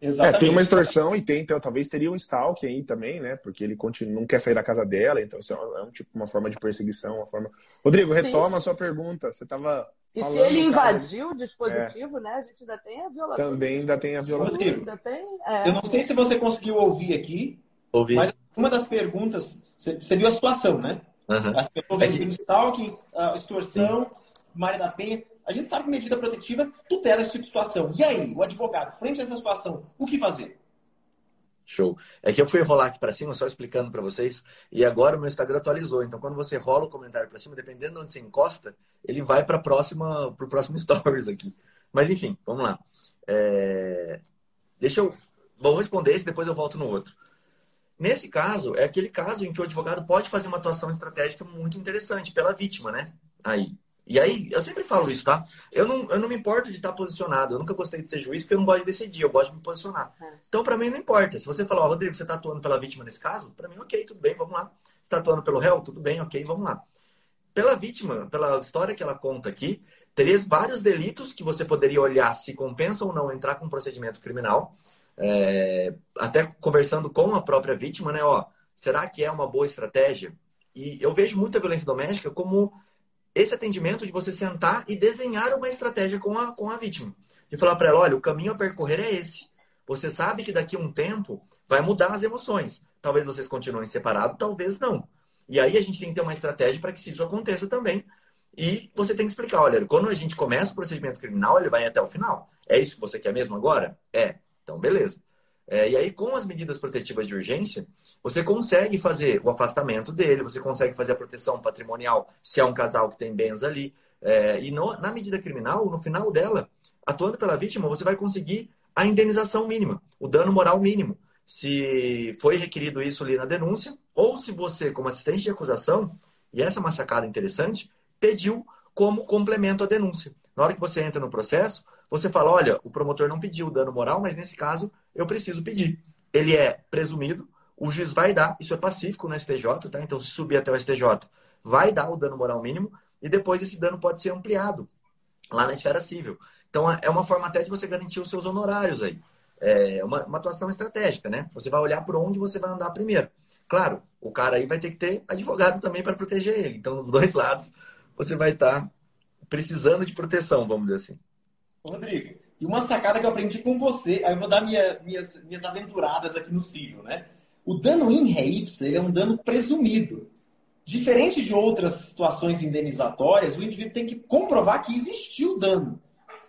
Exatamente. É, tem uma extorsão e tem, então, talvez teria um stalk aí também, né? Porque ele continua, não quer sair da casa dela, então isso é um, tipo, uma forma de perseguição, uma forma. Rodrigo, retoma Sim. a sua pergunta. Você estava e se ele invadiu caso... o dispositivo, é. né? A gente ainda tem a violação. Também ainda tem a violação. Ainda tem, é. Eu não sei se você conseguiu ouvir aqui, Ouvi. mas uma das perguntas, você viu a situação, né? Uhum. As pessoas é que... stalking, extorsão, Sim. Maria da Penha. A gente sabe que medida protetiva tutela esse tipo de situação. E aí, o advogado, frente a essa situação, o que fazer? Show. É que eu fui rolar aqui para cima, só explicando para vocês, e agora o meu Instagram atualizou. Então, quando você rola o comentário para cima, dependendo de onde você encosta, ele vai para próxima, pro próximo stories aqui. Mas enfim, vamos lá. É... Deixa eu, vou responder esse, depois eu volto no outro. Nesse caso, é aquele caso em que o advogado pode fazer uma atuação estratégica muito interessante pela vítima, né? Aí, e aí, eu sempre falo isso, tá? Eu não, eu não me importo de estar posicionado. Eu nunca gostei de ser juiz porque eu não gosto de decidir, eu gosto de me posicionar. É. Então, para mim, não importa. Se você falar, oh, Rodrigo, você está atuando pela vítima nesse caso, para mim, ok, tudo bem, vamos lá. Você está atuando pelo réu, tudo bem, ok, vamos lá. Pela vítima, pela história que ela conta aqui, teria vários delitos que você poderia olhar se compensa ou não entrar com um procedimento criminal. É, até conversando com a própria vítima, né? Ó, será que é uma boa estratégia? E eu vejo muita violência doméstica como esse atendimento de você sentar e desenhar uma estratégia com a, com a vítima. De falar para ela, olha, o caminho a percorrer é esse. Você sabe que daqui a um tempo vai mudar as emoções. Talvez vocês continuem separados, talvez não. E aí a gente tem que ter uma estratégia para que isso aconteça também. E você tem que explicar, olha, quando a gente começa o procedimento criminal, ele vai até o final. É isso que você quer mesmo agora? É. Então, beleza. É, e aí, com as medidas protetivas de urgência, você consegue fazer o afastamento dele, você consegue fazer a proteção patrimonial se é um casal que tem bens ali. É, e no, na medida criminal, no final dela, atuando pela vítima, você vai conseguir a indenização mínima, o dano moral mínimo. Se foi requerido isso ali na denúncia, ou se você, como assistente de acusação, e essa é uma sacada interessante, pediu como complemento à denúncia. Na hora que você entra no processo, você fala: olha, o promotor não pediu dano moral, mas nesse caso eu preciso pedir. Ele é presumido, o juiz vai dar, isso é pacífico no STJ, tá? Então, se subir até o STJ, vai dar o dano moral mínimo e depois esse dano pode ser ampliado lá na esfera civil. Então, é uma forma até de você garantir os seus honorários aí. É uma, uma atuação estratégica, né? Você vai olhar por onde você vai andar primeiro. Claro, o cara aí vai ter que ter advogado também para proteger ele. Então, dos dois lados, você vai estar tá precisando de proteção, vamos dizer assim. Rodrigo, e uma sacada que eu aprendi com você, aí eu vou dar minha, minhas, minhas aventuradas aqui no civil, né? O dano in re ipsa, ele é um dano presumido. Diferente de outras situações indenizatórias, o indivíduo tem que comprovar que existiu dano.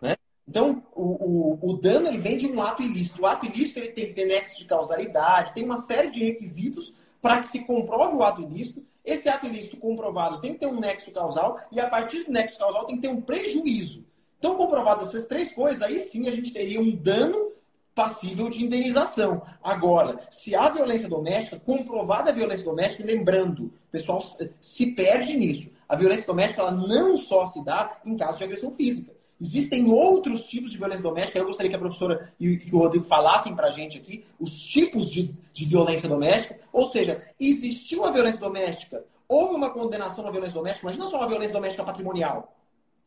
Né? Então, o, o, o, dano ele vem de um ato ilícito. O ato ilícito ele tem que ter nexo de causalidade, tem uma série de requisitos para que se comprove o ato ilícito. Esse ato ilícito comprovado tem que ter um nexo causal, e a partir do nexo causal tem que ter um prejuízo. Então, comprovadas essas três coisas, aí sim a gente teria um dano passível de indenização. Agora, se há violência doméstica, comprovada a violência doméstica, lembrando, o pessoal se perde nisso. A violência doméstica ela não só se dá em casos de agressão física. Existem outros tipos de violência doméstica. Eu gostaria que a professora e o Rodrigo falassem para a gente aqui os tipos de, de violência doméstica. Ou seja, existiu a violência doméstica, houve uma condenação à violência doméstica, mas não só uma violência doméstica patrimonial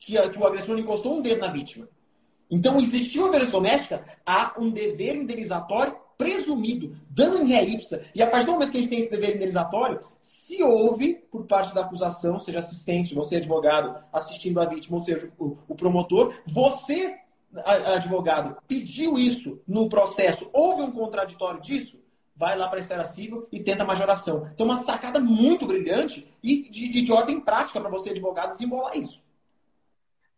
que, que o agressor encostou um dedo na vítima. Então, existiu a violência doméstica, há um dever indenizatório presumido, dano em ré ipsa. E a partir do momento que a gente tem esse dever indenizatório, se houve, por parte da acusação, seja assistente, você advogado, assistindo a vítima, ou seja, o, o promotor, você, advogado, pediu isso no processo, houve um contraditório disso, vai lá para a esfera civil e tenta majoração. Então, uma sacada muito brilhante e de, de ordem prática para você, advogado, desembolar isso.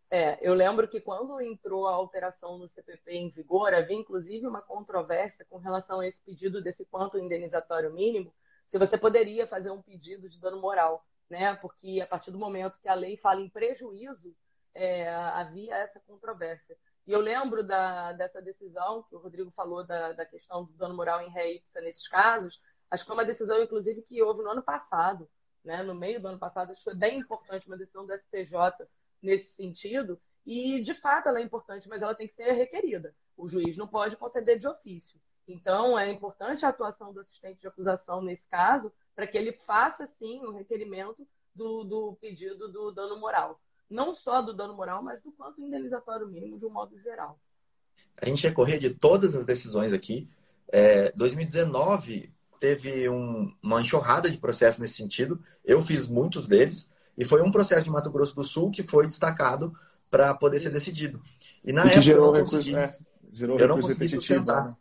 É, eu lembro que quando entrou a alteração no CPP em vigor, havia inclusive uma controvérsia com relação a esse pedido desse quanto indenizatório mínimo, se você poderia fazer um pedido de dano moral, né? Porque a partir do momento que a lei fala em prejuízo, é, havia essa controvérsia. E eu lembro da, dessa decisão que o Rodrigo falou da, da questão do dano moral em ré nesses casos. Acho que foi uma decisão, inclusive, que houve no ano passado, né? no meio do ano passado. Acho que foi bem importante uma decisão do STJ nesse sentido. E, de fato, ela é importante, mas ela tem que ser requerida. O juiz não pode conceder de ofício. Então, é importante a atuação do assistente de acusação nesse caso, para que ele faça, sim, o requerimento do, do pedido do dano moral. Não só do dano moral, mas do quanto indenizatório mínimo de um modo geral. A gente recorrer de todas as decisões aqui. É, 2019 teve um, uma enxurrada de processos nesse sentido. Eu fiz muitos deles. E foi um processo de Mato Grosso do Sul que foi destacado para poder ser decidido. E na e época gerou eu não consegui, recurso, é, gerou eu não consegui sustentar. Né?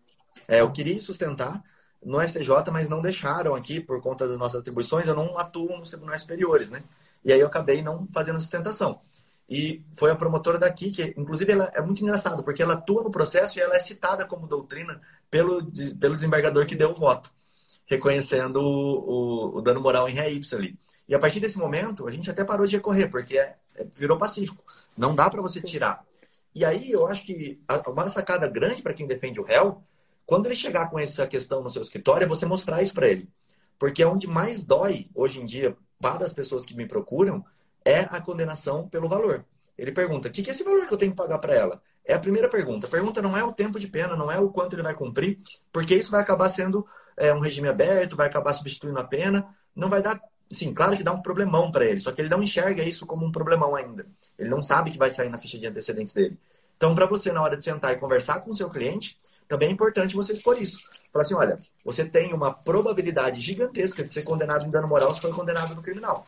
É, eu queria sustentar no STJ, mas não deixaram aqui por conta das nossas atribuições. Eu não atuo nos tribunais superiores, né? E aí eu acabei não fazendo sustentação. E foi a promotora daqui, que inclusive ela é muito engraçado, porque ela atua no processo e ela é citada como doutrina pelo, pelo desembargador que deu o voto, reconhecendo o, o, o dano moral em ré ali. E a partir desse momento, a gente até parou de recorrer, porque é, é, virou pacífico. Não dá para você tirar. E aí eu acho que uma sacada grande para quem defende o réu, quando ele chegar com essa questão no seu escritório, é você mostrar isso para ele. Porque é onde mais dói hoje em dia para as pessoas que me procuram é a condenação pelo valor. Ele pergunta: o que é esse valor que eu tenho que pagar para ela? É a primeira pergunta. A pergunta não é o tempo de pena, não é o quanto ele vai cumprir, porque isso vai acabar sendo é, um regime aberto, vai acabar substituindo a pena, não vai dar. Sim, claro que dá um problemão para ele, só que ele não enxerga isso como um problemão ainda. Ele não sabe que vai sair na ficha de antecedentes dele. Então, para você, na hora de sentar e conversar com o seu cliente, também é importante você expor isso. Falar assim, olha, você tem uma probabilidade gigantesca de ser condenado em dano moral se for condenado no criminal.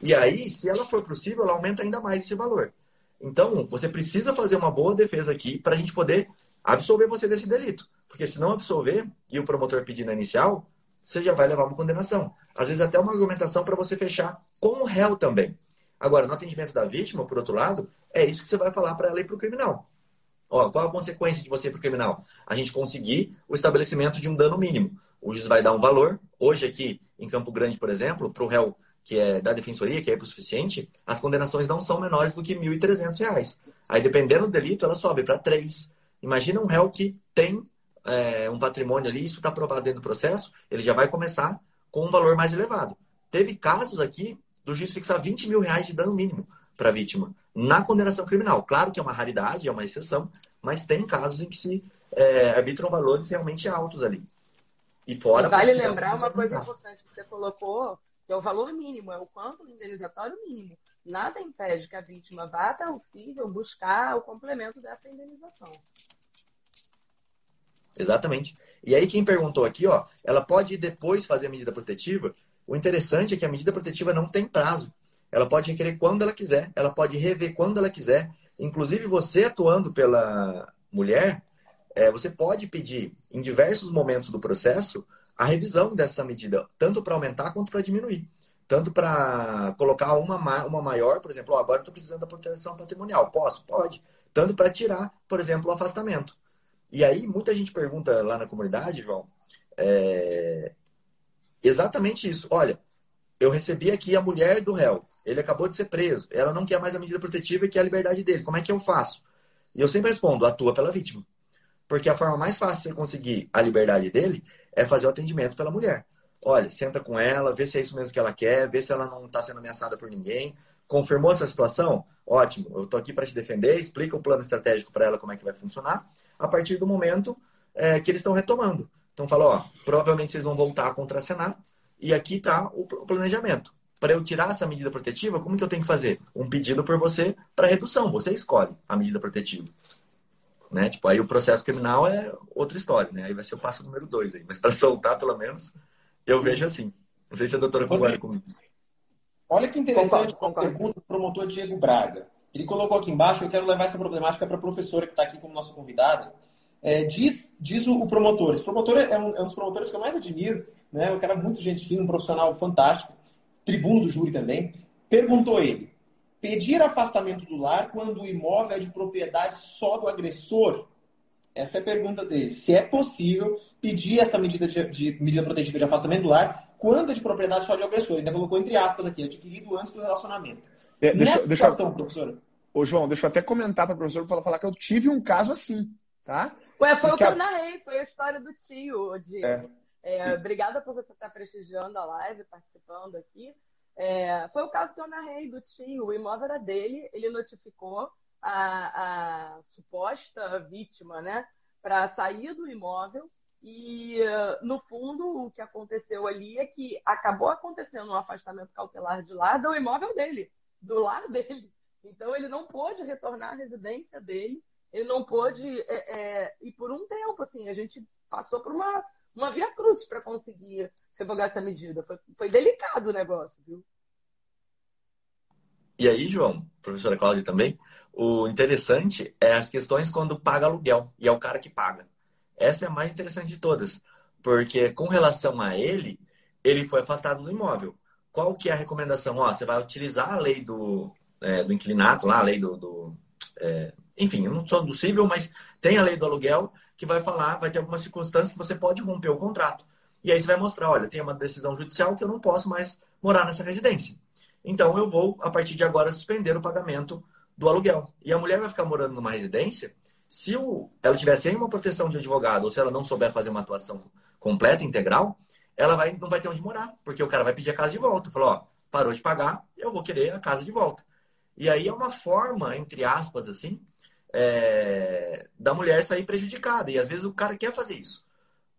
E aí, se ela for possível, ela aumenta ainda mais esse valor. Então, você precisa fazer uma boa defesa aqui para a gente poder absolver você desse delito. Porque se não absolver e o promotor pedir na inicial, você já vai levar uma condenação. Às vezes até uma argumentação para você fechar com o réu também. Agora, no atendimento da vítima, por outro lado, é isso que você vai falar para ela e para o criminal. Ó, qual a consequência de você ir para o criminal? A gente conseguir o estabelecimento de um dano mínimo. O juiz vai dar um valor. Hoje aqui em Campo Grande, por exemplo, para o réu que é da defensoria, que é suficiente, as condenações não são menores do que R$ 1.300. Aí, dependendo do delito, ela sobe para 3. Imagina um réu que tem é, um patrimônio ali, isso está provado dentro do processo, ele já vai começar com um valor mais elevado. Teve casos aqui do juiz fixar 20 mil reais de dano mínimo para a vítima na condenação criminal. Claro que é uma raridade, é uma exceção, mas tem casos em que se é, arbitram valores realmente altos ali. E fora. E vale lembrar uma coisa importante que você colocou, que é o valor mínimo, é o quanto indenizatório mínimo. Nada impede que a vítima vá até o cível buscar o complemento dessa indenização. Exatamente. E aí quem perguntou aqui, ó, ela pode depois fazer a medida protetiva. O interessante é que a medida protetiva não tem prazo. Ela pode requerer quando ela quiser, ela pode rever quando ela quiser. Inclusive você atuando pela mulher, é, você pode pedir em diversos momentos do processo a revisão dessa medida, tanto para aumentar quanto para diminuir. Tanto para colocar uma, uma maior, por exemplo, ó, agora estou precisando da proteção patrimonial. Posso? Pode. Tanto para tirar, por exemplo, o afastamento. E aí, muita gente pergunta lá na comunidade, João, é... exatamente isso. Olha, eu recebi aqui a mulher do réu, ele acabou de ser preso, ela não quer mais a medida protetiva e quer a liberdade dele. Como é que eu faço? E eu sempre respondo: atua pela vítima. Porque a forma mais fácil de você conseguir a liberdade dele é fazer o atendimento pela mulher. Olha, senta com ela, vê se é isso mesmo que ela quer, vê se ela não está sendo ameaçada por ninguém. Confirmou essa situação? Ótimo, eu estou aqui para te defender, explica o plano estratégico para ela como é que vai funcionar, a partir do momento é, que eles estão retomando. Então fala, ó, provavelmente vocês vão voltar a contracenar, e aqui está o planejamento. Para eu tirar essa medida protetiva, como que eu tenho que fazer? Um pedido por você para redução, você escolhe a medida protetiva. Né? Tipo, aí o processo criminal é outra história, né? Aí vai ser o passo número dois aí. Mas para soltar, pelo menos, eu vejo assim. Não sei se a doutora concorda comigo. Olha que interessante a pergunta do promotor Diego Braga. Ele colocou aqui embaixo, eu quero levar essa problemática para a professora que está aqui como nossa convidada. É, diz, diz o, o, promotor, esse promotor é um, é um, dos promotores que eu mais admiro, né? um cara muito gente fina, um profissional fantástico, tribuno do júri também. Perguntou ele, Pedir afastamento do lar quando o imóvel é de propriedade só do agressor? Essa é a pergunta dele. Se é possível pedir essa medida de, de medida protetiva de afastamento do lar quando é de propriedade só do agressor. Ele ainda colocou entre aspas aqui, adquirido antes do relacionamento. É, deixa, Nessa deixa, situação, professora. Ô, João, deixa eu até comentar para o professor falar, falar que eu tive um caso assim, tá? Ué, foi e o que, a... eu narrei, foi a história do tio, Diego. É. É, obrigada por você estar prestigiando a live, participando aqui. É, foi o caso que eu narrei do tio. O imóvel era dele, ele notificou a, a suposta vítima, né, para sair do imóvel. E, no fundo, o que aconteceu ali é que acabou acontecendo um afastamento cautelar de lá do imóvel dele, do lar dele. Então, ele não pôde retornar à residência dele, ele não pôde. É, é, e por um tempo, assim, a gente passou por uma uma via cruz para conseguir revogar essa medida. Foi, foi delicado o negócio, viu? E aí, João, professora Cláudia também, o interessante é as questões quando paga aluguel, e é o cara que paga. Essa é a mais interessante de todas, porque com relação a ele, ele foi afastado do imóvel. Qual que é a recomendação? Ó, você vai utilizar a lei do, é, do inquilinato, lá, a lei do... do é, enfim, eu não sou do civil, mas tem a lei do aluguel que vai falar, vai ter algumas circunstâncias que você pode romper o contrato. E aí você vai mostrar, olha, tem uma decisão judicial que eu não posso mais morar nessa residência. Então eu vou, a partir de agora, suspender o pagamento do aluguel. E a mulher vai ficar morando numa residência, se o, ela tiver sem uma proteção de advogado, ou se ela não souber fazer uma atuação completa, integral, ela vai, não vai ter onde morar, porque o cara vai pedir a casa de volta. Falou, ó, parou de pagar, eu vou querer a casa de volta. E aí é uma forma, entre aspas, assim, é, da mulher sair prejudicada. E às vezes o cara quer fazer isso.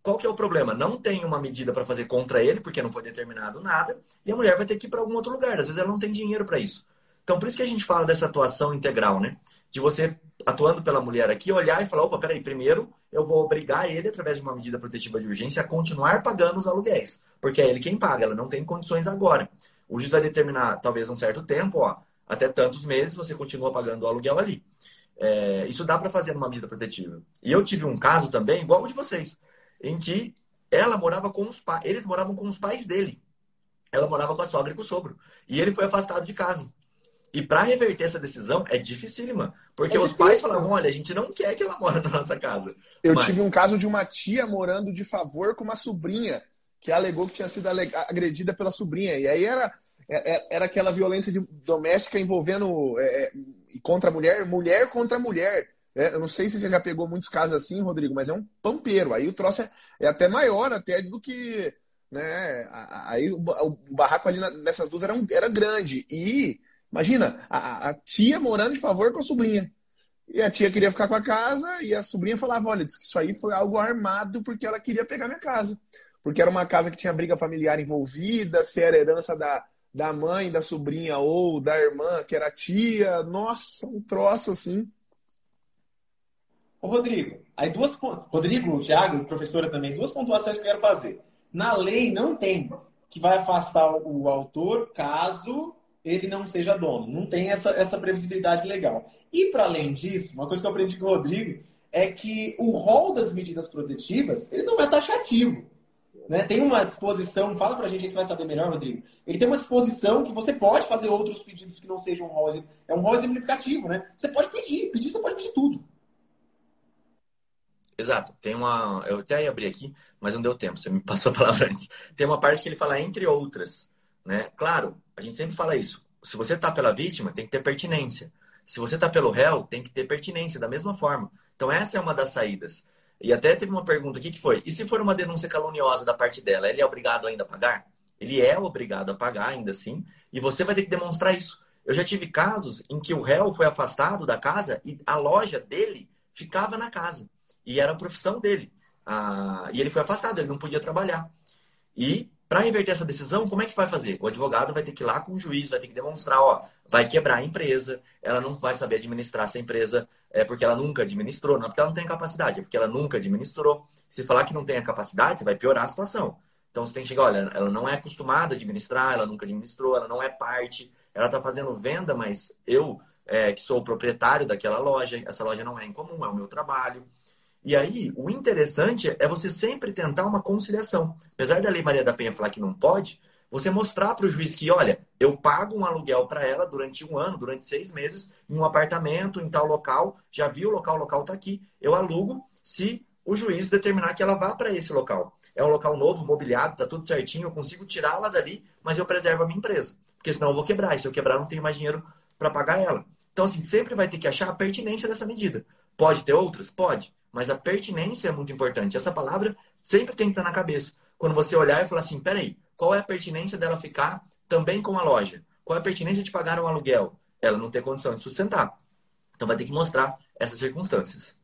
Qual que é o problema? Não tem uma medida para fazer contra ele, porque não foi determinado nada, e a mulher vai ter que ir para algum outro lugar. Às vezes ela não tem dinheiro para isso. Então, por isso que a gente fala dessa atuação integral, né? De você, atuando pela mulher aqui, olhar e falar: opa, peraí, primeiro eu vou obrigar ele, através de uma medida protetiva de urgência, a continuar pagando os aluguéis. Porque é ele quem paga, ela não tem condições agora. O juiz vai determinar, talvez, um certo tempo, ó, até tantos meses você continua pagando o aluguel ali. É, isso dá para fazer numa medida protetiva. E eu tive um caso também, igual o de vocês, em que ela morava com os pais, eles moravam com os pais dele. Ela morava com a sogra e com o sogro. E ele foi afastado de casa. E para reverter essa decisão é dificílima. Porque é os pais falavam: olha, a gente não quer que ela mora na nossa casa. Eu Mas... tive um caso de uma tia morando de favor com uma sobrinha, que alegou que tinha sido agredida pela sobrinha. E aí era, é, é, era aquela violência doméstica envolvendo é, contra a mulher, mulher contra mulher. É, eu não sei se você já pegou muitos casos assim, Rodrigo, mas é um pampeiro. Aí o troço é, é até maior até do que. Né? Aí o, o barraco ali nessas duas era, um, era grande. E imagina, a, a, tia morando de favor com a sobrinha. E a tia queria ficar com a casa e a sobrinha falava: olha, que isso aí foi algo armado porque ela queria pegar minha casa. Porque era uma casa que tinha briga familiar envolvida, se era herança da, da mãe, da sobrinha ou da irmã, que era tia. Nossa, um troço assim. Ô, Rodrigo, aí duas. Rodrigo, Thiago, professora também, duas pontuações que eu quero fazer. Na lei não tem que vai afastar o autor caso ele não seja dono. Não tem essa, essa previsibilidade legal. E, para além disso, uma coisa que eu aprendi com o Rodrigo é que o rol das medidas protetivas ele não é taxativo. Né? Tem uma disposição, fala pra gente, que você vai saber melhor, Rodrigo. Ele tem uma disposição que você pode fazer outros pedidos que não sejam um rol, é um rol exemplificativo, né? Você pode pedir, pedir, você pode pedir tudo. Exato. Tem uma. Eu até ia abrir aqui, mas não deu tempo, você me passou a palavra antes. Tem uma parte que ele fala entre outras. Né? Claro, a gente sempre fala isso. Se você está pela vítima, tem que ter pertinência. Se você está pelo réu, tem que ter pertinência da mesma forma. Então, essa é uma das saídas. E até teve uma pergunta aqui que foi: e se for uma denúncia caluniosa da parte dela, ele é obrigado ainda a pagar? Ele é obrigado a pagar ainda assim, e você vai ter que demonstrar isso. Eu já tive casos em que o réu foi afastado da casa e a loja dele ficava na casa. E era a profissão dele. Ah, e ele foi afastado, ele não podia trabalhar. E para reverter essa decisão, como é que vai fazer? O advogado vai ter que ir lá com o juiz, vai ter que demonstrar, ó, vai quebrar a empresa, ela não vai saber administrar essa empresa é porque ela nunca administrou, não é porque ela não tem capacidade, é porque ela nunca administrou. Se falar que não tem a capacidade, você vai piorar a situação. Então você tem que chegar, olha, ela não é acostumada a administrar, ela nunca administrou, ela não é parte, ela está fazendo venda, mas eu, é, que sou o proprietário daquela loja, essa loja não é em comum, é o meu trabalho. E aí, o interessante é você sempre tentar uma conciliação. Apesar da Lei Maria da Penha falar que não pode, você mostrar para o juiz que, olha, eu pago um aluguel para ela durante um ano, durante seis meses, em um apartamento, em tal local, já vi o local, o local está aqui, eu alugo se o juiz determinar que ela vá para esse local. É um local novo, mobiliado, está tudo certinho, eu consigo tirá-la dali, mas eu preservo a minha empresa. Porque senão eu vou quebrar. E se eu quebrar, não tenho mais dinheiro para pagar ela. Então, assim, sempre vai ter que achar a pertinência dessa medida. Pode ter outras? Pode. Mas a pertinência é muito importante. Essa palavra sempre tem que estar na cabeça. Quando você olhar e falar assim, peraí, qual é a pertinência dela ficar também com a loja? Qual é a pertinência de pagar um aluguel? Ela não ter condição de sustentar. Então vai ter que mostrar essas circunstâncias.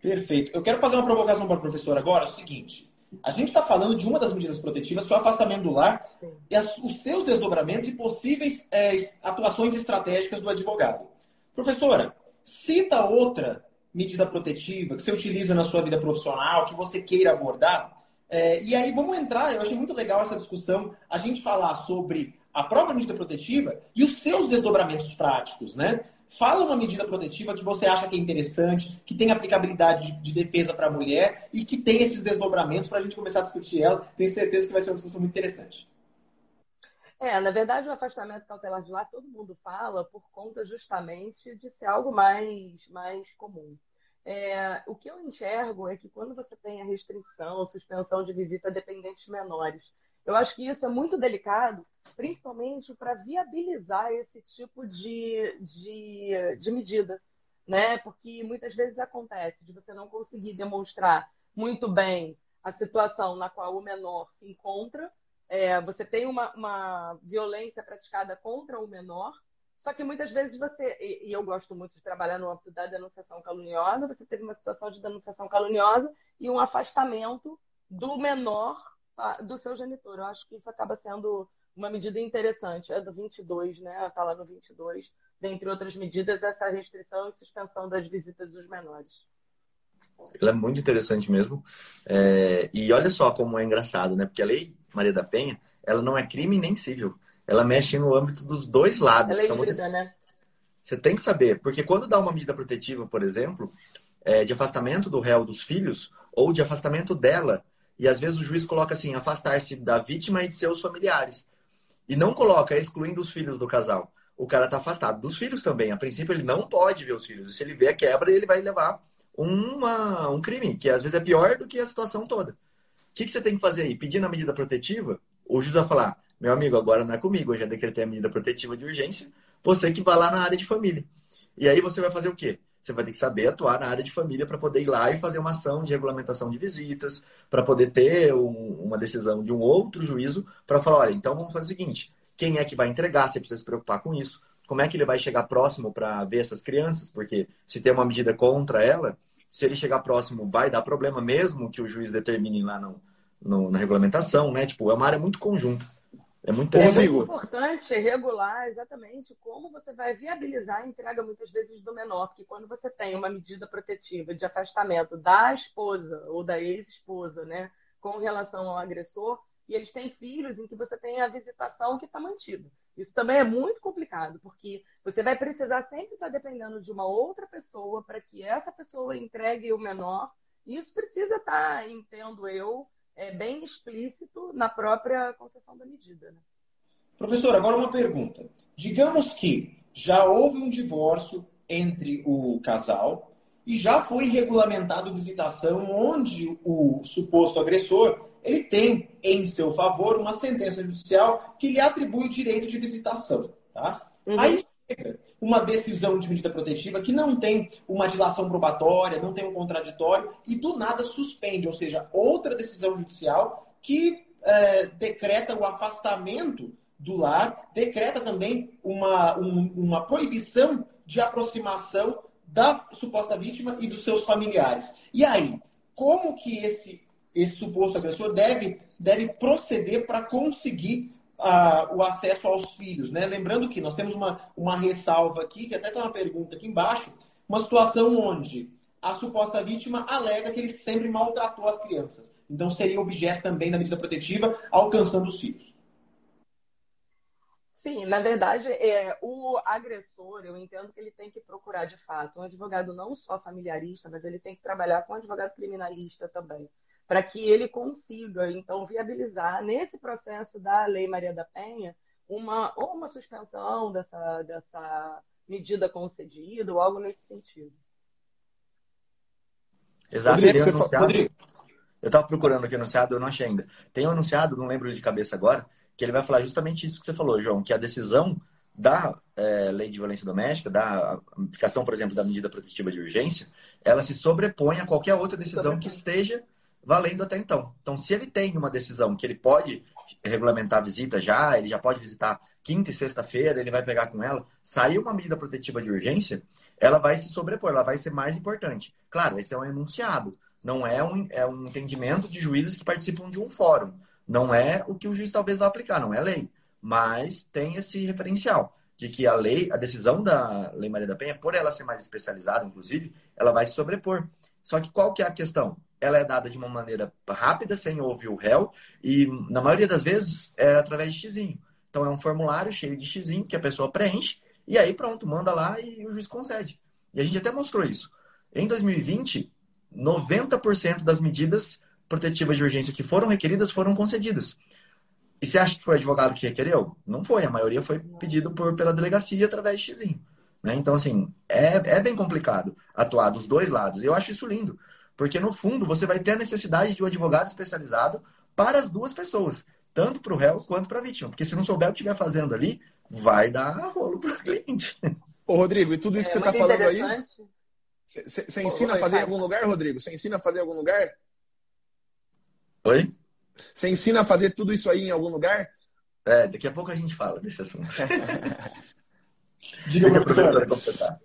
Perfeito. Eu quero fazer uma provocação para o professor agora, é o seguinte. A gente está falando de uma das medidas protetivas, que é o afastamento do lar, e as, os seus desdobramentos e possíveis é, atuações estratégicas do advogado. Professora, cita outra medida protetiva que você utiliza na sua vida profissional, que você queira abordar. É, e aí vamos entrar, eu achei muito legal essa discussão, a gente falar sobre a própria medida protetiva e os seus desdobramentos práticos, né? Fala uma medida protetiva que você acha que é interessante, que tem aplicabilidade de, defesa para a mulher e que tem esses desdobramentos para a gente começar a discutir ela. Tenho certeza que vai ser uma discussão muito interessante. É, na verdade, o afastamento cautelar de lá todo mundo fala por conta justamente de ser algo mais, mais comum. É, o que eu enxergo é que quando você tem a restrição, suspensão de visita a dependentes menores, eu acho que isso é muito delicado, principalmente para viabilizar esse tipo de, de, de medida, né? Porque muitas vezes acontece de você não conseguir demonstrar muito bem a situação na qual o menor se encontra, é, você tem uma, uma violência praticada contra o menor, só que muitas vezes você, e, eu gosto muito de trabalhar no âmbito da denunciação caluniosa, você teve uma situação de denunciação caluniosa e um afastamento do menor tá, do seu genitor. Eu acho que isso acaba sendo uma medida interessante, é do 22, né? Está lá no 22, dentre outras medidas, essa restrição e suspensão das visitas dos menores. Ela é muito interessante mesmo. É... E olha só como é engraçado, né? Porque a lei Maria da Penha, ela não é crime nem civil. Ela mexe no âmbito dos dois lados. Ela é então, híbrida, você... né? Você tem que saber, porque quando dá uma medida protetiva, por exemplo, é, de afastamento do réu dos filhos, ou de afastamento dela, e às vezes o juiz coloca assim, afastar-se da vítima e de seus familiares. E não coloca excluindo os filhos do casal. O cara está afastado dos filhos também. A princípio, ele não pode ver os filhos. E se ele vê a quebra, ele vai levar uma, um crime, que às vezes é pior do que a situação toda. Que, que você tem que fazer aí? Pedindo a medida protetiva, o juiz vai falar: meu amigo, agora não é comigo, eu já decretei a medida protetiva de urgência, você que vai lá na área de família. E aí você vai fazer o quê? Você vai ter que saber atuar na área de família para poder ir lá e fazer uma ação de regulamentação de visitas, para poder ter um, uma decisão de um outro juízo para falar, olha, então vamos fazer o seguinte, quem é que vai entregar, você precisa se preocupar com isso, como é que ele vai chegar próximo para ver essas crianças, porque se tem uma medida contra ela, se ele chegar próximo vai dar problema mesmo que o juiz determine lá no, no, na regulamentação, né? Tipo, é uma área muito conjunta. É muito. É muito importante regular exatamente como você vai viabilizar a entrega muitas vezes do menor, que quando você tem uma medida protetiva de afastamento da esposa ou da ex-esposa, né, com relação ao agressor, e eles têm filhos em que você tem a visitação que está mantida. Isso também é muito complicado, porque você vai precisar sempre estar dependendo de uma outra pessoa para que essa pessoa entregue o menor. E isso precisa estar, entendo eu, é, bem explícito na própria concessão da medida. Né? Professor, agora uma pergunta. Digamos que já houve um divórcio entre o casal e já foi regulamentado visitação onde o suposto agressor ele tem em seu favor uma sentença judicial que lhe atribui o direito de visitação. Tá? Uhum. Aí chega uma decisão de medida protetiva que não tem uma dilação probatória, não tem um contraditório e do nada suspende, ou seja, outra decisão judicial que é, decreta o afastamento do lar, decreta também uma, um, uma proibição de aproximação da suposta vítima e dos seus familiares. E aí, como que esse, esse suposto agressor deve, deve proceder para conseguir a, o acesso aos filhos, né? Lembrando que nós temos uma, uma ressalva aqui, que até está uma pergunta aqui embaixo, uma situação onde a suposta vítima alega que ele sempre maltratou as crianças. Então seria objeto também da medida protetiva, alcançando os filhos. Sim, na verdade, é, o agressor, eu entendo que ele tem que procurar de fato um advogado não só familiarista, mas ele tem que trabalhar com um advogado criminalista também para que ele consiga, então, viabilizar nesse processo da Lei Maria da Penha uma, ou uma suspensão dessa, dessa medida concedida ou algo nesse sentido. Exato. Rodrigo, anunciado, eu estava procurando aqui o anunciado, eu não achei ainda. Tem um anunciado, não lembro de cabeça agora, que ele vai falar justamente isso que você falou, João, que a decisão da é, lei de violência doméstica, da aplicação, por exemplo, da medida protetiva de urgência, ela se sobrepõe a qualquer outra decisão que esteja valendo até então. Então, se ele tem uma decisão que ele pode regulamentar a visita já, ele já pode visitar quinta e sexta-feira, ele vai pegar com ela, saiu uma medida protetiva de urgência, ela vai se sobrepor, ela vai ser mais importante. Claro, esse é um enunciado, não é um, é um entendimento de juízes que participam de um fórum. Não é o que o juiz talvez vá aplicar, não é lei mas tem esse referencial de que a lei, a decisão da Lei Maria da Penha, por ela ser mais especializada, inclusive, ela vai se sobrepor. Só que qual que é a questão? Ela é dada de uma maneira rápida, sem ouvir o réu, e na maioria das vezes é através de xizinho. Então é um formulário cheio de xizinho que a pessoa preenche, e aí pronto, manda lá e o juiz concede. E a gente até mostrou isso. Em 2020, 90% das medidas protetivas de urgência que foram requeridas foram concedidas. E você acha que foi o advogado que requereu? Não foi. A maioria foi pedido por, pela delegacia através de xizinho. Né? Então, assim, é, é bem complicado atuar dos dois lados. Eu acho isso lindo. Porque, no fundo, você vai ter a necessidade de um advogado especializado para as duas pessoas. Tanto para o réu quanto para a vítima. Porque se não souber o que estiver fazendo ali, vai dar rolo para o cliente. Ô, Rodrigo, e tudo isso é, que você está falando aí... Você ensina a fazer em algum lugar, Rodrigo? Você ensina a fazer em algum lugar? Oi? Você ensina a fazer tudo isso aí em algum lugar? É, daqui a pouco a gente fala desse assunto. Diga, a professora completar.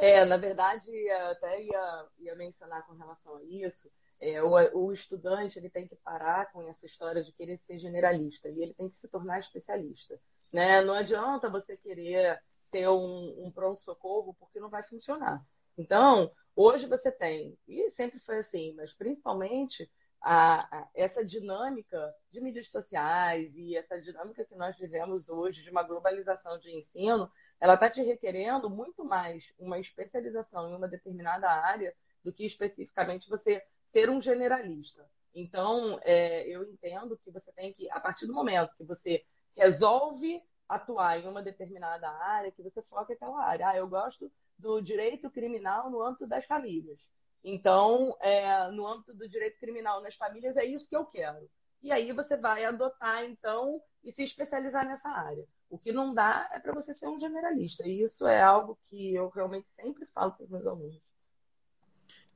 É, na verdade, até ia, ia mencionar com relação a isso, é, o, o, estudante ele tem que parar com essa história de querer ser generalista e ele tem que se tornar especialista. Né? Não adianta você querer ser um, um pronto-socorro porque não vai funcionar. Então, hoje você tem, e sempre foi assim, mas principalmente a, a, essa dinâmica de mídias sociais e essa dinâmica que nós vivemos hoje de uma globalização de ensino, ela está te requerendo muito mais uma especialização em uma determinada área do que especificamente você ser um generalista. Então, é, eu entendo que você tem que, a partir do momento que você resolve atuar em uma determinada área, que você foca aquela área. Ah, eu gosto do direito criminal no âmbito das famílias. Então, é, no âmbito do direito criminal nas famílias, é isso que eu quero. E aí você vai adotar, então, e se especializar nessa área. O que não dá é para você ser um generalista. E isso é algo que eu realmente sempre falo para os meus alunos.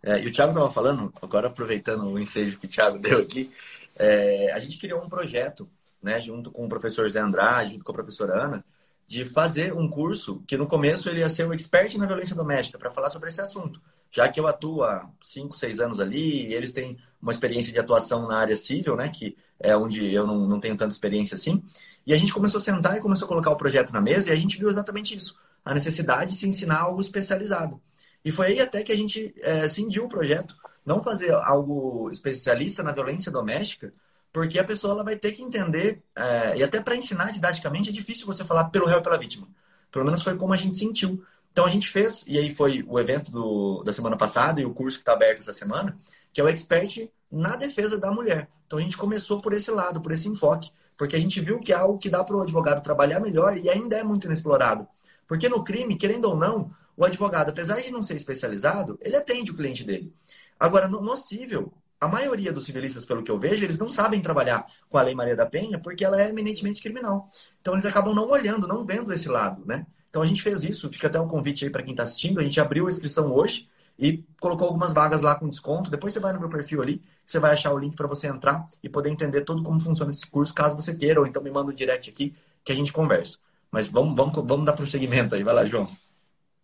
É, e o Thiago estava falando, agora aproveitando o ensejo que o Thiago deu aqui, é, a gente criou um projeto, né, junto com o professor Zé Andrade, junto com a professora Ana, de fazer um curso que no começo ele ia ser o expert na violência doméstica, para falar sobre esse assunto já que eu atuo há 5, 6 anos ali, e eles têm uma experiência de atuação na área civil, né, que é onde eu não, não tenho tanta experiência assim. E a gente começou a sentar e começou a colocar o projeto na mesa, e a gente viu exatamente isso, a necessidade de se ensinar algo especializado. E foi aí até que a gente é, cindiu o projeto, não fazer algo especialista na violência doméstica, porque a pessoa ela vai ter que entender, é, e até para ensinar didaticamente é difícil você falar pelo réu e pela vítima. Pelo menos foi como a gente sentiu. Então a gente fez, e aí foi o evento do, da semana passada e o curso que está aberto essa semana, que é o Expert na defesa da mulher. Então a gente começou por esse lado, por esse enfoque, porque a gente viu que é algo que dá para o advogado trabalhar melhor e ainda é muito inexplorado. Porque no crime, querendo ou não, o advogado, apesar de não ser especializado, ele atende o cliente dele. Agora, no, no civil, a maioria dos civilistas, pelo que eu vejo, eles não sabem trabalhar com a Lei Maria da Penha porque ela é eminentemente criminal. Então eles acabam não olhando, não vendo esse lado, né? Então a gente fez isso, fica até um convite aí para quem está assistindo. A gente abriu a inscrição hoje e colocou algumas vagas lá com desconto. Depois você vai no meu perfil ali, você vai achar o link para você entrar e poder entender todo como funciona esse curso, caso você queira, ou então me manda um direct aqui que a gente conversa. Mas vamos, vamos, vamos dar prosseguimento aí. Vai lá, João.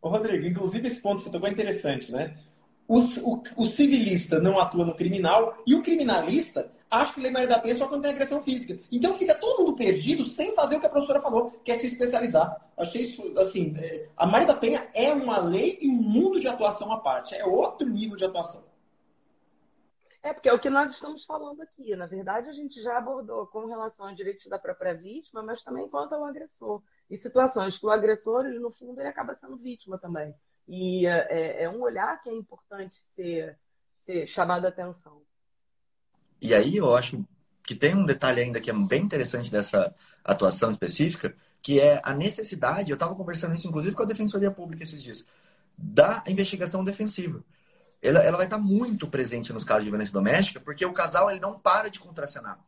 Ô, Rodrigo, inclusive esse ponto que você tocou é interessante, né? O, o, civilista não atua no criminal e o criminalista acha que Lei Maria da Penha só quando tem agressão física. Então fica todo mundo perdido sem fazer o que a professora falou, que é se especializar. Achei isso, assim, é, a Maria da Penha é uma lei e um mundo de atuação à parte. É outro nível de atuação. É, porque é o que nós estamos falando aqui. Na verdade, a gente já abordou com relação aos direitos da própria vítima, mas também quanto ao agressor. E situações que o agressor, no fundo, ele acaba sendo vítima também. E é, é um olhar que é importante ser, ser chamado a atenção. E aí eu acho que tem um detalhe ainda que é bem interessante dessa atuação específica, que é a necessidade, eu estava conversando isso inclusive com a Defensoria Pública esses dias, da investigação defensiva. Ela, ela vai estar muito presente nos casos de violência doméstica, porque o casal ele não para de contracenar.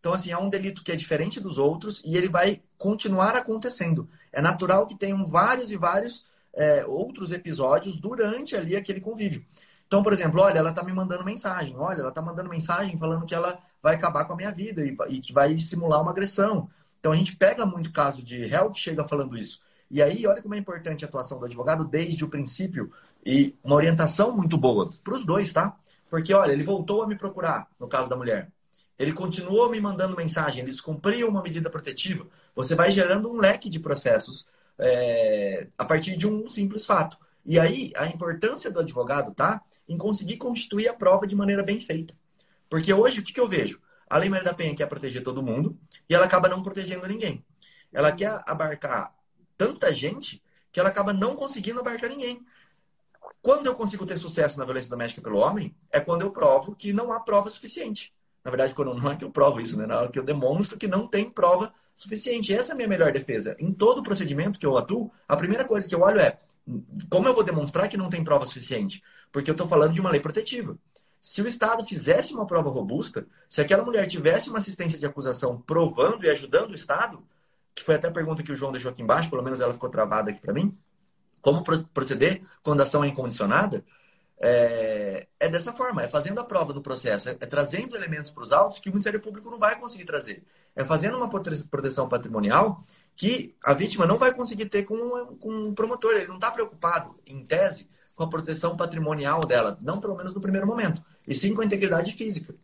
Então, assim, é um delito que é diferente dos outros e ele vai continuar acontecendo. É natural que tenham vários e vários é, outros episódios durante ali aquele convívio. Então, por exemplo, olha, ela está me mandando mensagem, olha, ela está mandando mensagem falando que ela vai acabar com a minha vida e, e, que vai simular uma agressão. Então, a gente pega muito caso de réu que chega falando isso. E aí, olha como é importante a atuação do advogado desde o princípio e uma orientação muito boa para os dois, tá? Porque, olha, ele voltou a me procurar, no caso da mulher. Ele continuou me mandando mensagem, eles cumpriam uma medida protetiva. Você vai gerando um leque de processos é, a partir de um simples fato. E aí, a importância do advogado tá em conseguir constituir a prova de maneira bem feita. Porque hoje, o que, que eu vejo? A Lei Maria da Penha quer proteger todo mundo e ela acaba não protegendo ninguém. Ela quer abarcar tanta gente que ela acaba não conseguindo abarcar ninguém. Quando eu consigo ter sucesso na violência doméstica pelo homem, é quando eu provo que não há prova suficiente. Na verdade, quando não é que eu provo isso, né? Na hora que eu demonstro que não tem prova suficiente. Essa é a minha melhor defesa. Em todo procedimento que eu atuo, a primeira coisa que eu olho é como eu vou demonstrar que não tem prova suficiente? Porque eu estou falando de uma lei protetiva. Se o Estado fizesse uma prova robusta, se aquela mulher tivesse uma assistência de acusação provando e ajudando o Estado, que foi até a pergunta que o João deixou aqui embaixo, pelo menos ela ficou travada aqui para mim, como proceder quando a ação é incondicionada? É, é, dessa forma, é fazendo a prova do processo, é, é trazendo elementos para os autos que o Ministério Público não vai conseguir trazer. É fazendo uma proteção patrimonial que a vítima não vai conseguir ter com, com um promotor. Ele não está preocupado, em tese, com a proteção patrimonial dela, não pelo menos no primeiro momento, e sim com a integridade física.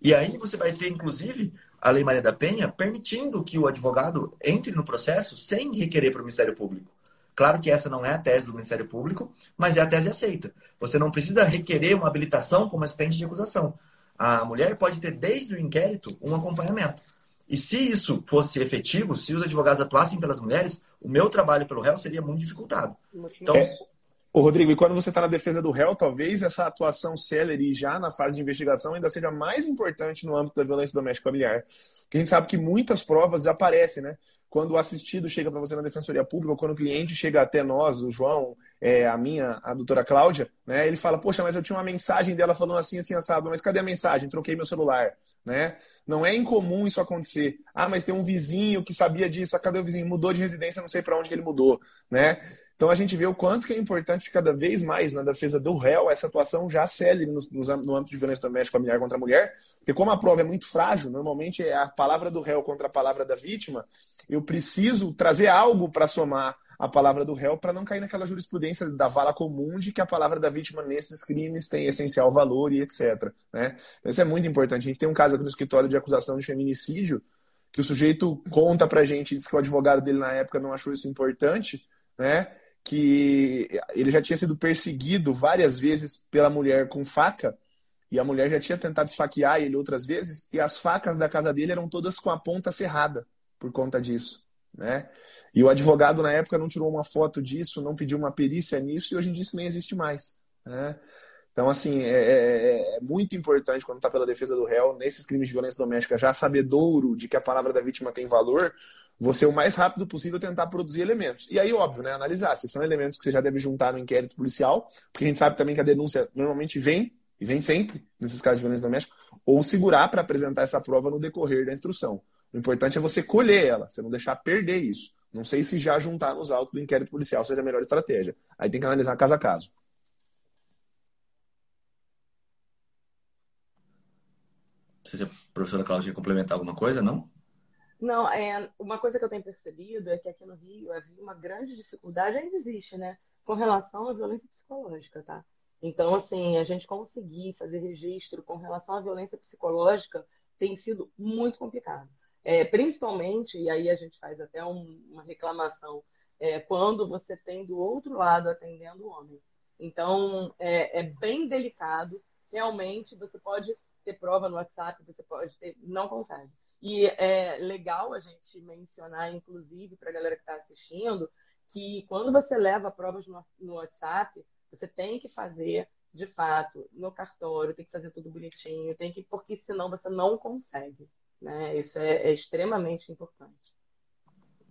E aí você vai ter, inclusive, a Lei Maria da Penha permitindo que o advogado entre no processo sem requerer para o Ministério Público. Claro que essa não é a tese do Ministério Público, mas é a tese aceita. Você não precisa requerer uma habilitação como assistente de acusação. A mulher pode ter, desde o inquérito, um acompanhamento. E se isso fosse efetivo, se os advogados atuassem pelas mulheres, o meu trabalho pelo réu seria muito dificultado. Então, é. Ô, Rodrigo, e quando você está na defesa do réu, talvez essa atuação célere já na fase de investigação ainda seja mais importante no âmbito da violência doméstica familiar. Porque a gente sabe que muitas provas desaparecem, né? Quando o assistido chega para você na defensoria pública, ou quando o cliente chega até nós, o João, é, a minha, a doutora Cláudia, né? Ele fala, poxa, mas eu tinha uma mensagem dela falando assim, assim, assado, mas cadê a mensagem? Troquei meu celular, né? Não é incomum isso acontecer. Ah, mas tem um vizinho que sabia disso, ah, cadê o vizinho? Mudou de residência, não sei para onde que ele mudou, né? Então a gente vê o quanto que é importante cada vez mais na defesa do réu essa atuação já célere no, no, âmbito de violência doméstica familiar contra a mulher, porque como a prova é muito frágil, normalmente é a palavra do réu contra a palavra da vítima, eu preciso trazer algo para somar a palavra do réu para não cair naquela jurisprudência da vala comum de que a palavra da vítima nesses crimes tem essencial valor e etc. Né? Isso é muito importante. A gente tem um caso aqui no escritório de acusação de feminicídio que o sujeito conta para a gente, diz que o advogado dele na época não achou isso importante, né? Que ele já tinha sido perseguido várias vezes pela mulher com faca e a mulher já tinha tentado esfaquear ele outras vezes e as facas da casa dele eram todas com a ponta cerrada por conta disso, né? E o advogado na época não tirou uma foto disso, não pediu uma perícia nisso e hoje em dia isso nem existe mais, né? Então, assim, é, é, é muito importante quando está pela defesa do réu, nesses crimes de violência doméstica, já sabedouro de que a palavra da vítima tem valor, você o mais rápido possível tentar produzir elementos. E aí, óbvio, né, analisar se são elementos que você já deve juntar no inquérito policial, porque a gente sabe também que a denúncia normalmente vem, e vem sempre, nesses casos de violência doméstica, ou segurar para apresentar essa prova no decorrer da instrução. O importante é você colher ela, você não deixar perder isso. Não sei se já juntar nos autos do inquérito policial seja a melhor estratégia. Aí tem que analisar caso a caso. Não sei se a professora Cláudia quer complementar alguma coisa, não? Não, é, uma coisa que eu tenho percebido é que aqui no Rio havia uma grande dificuldade, ainda existe, né? Com relação à violência psicológica, tá? Então, assim, a gente conseguir fazer registro com relação à violência psicológica tem sido muito complicado. É, principalmente, e aí a gente faz até um, uma reclamação, é, quando você tem do outro lado atendendo o homem. Então, é, é bem delicado. Realmente, você pode ter prova no WhatsApp, você pode ter. Não consegue. E é legal a gente mencionar, inclusive, para a galera que está assistindo, que quando você leva provas no, WhatsApp, você tem que fazer, de fato, no cartório, tem que fazer tudo bonitinho, tem que, porque senão você não consegue. Né? Isso é, é extremamente importante.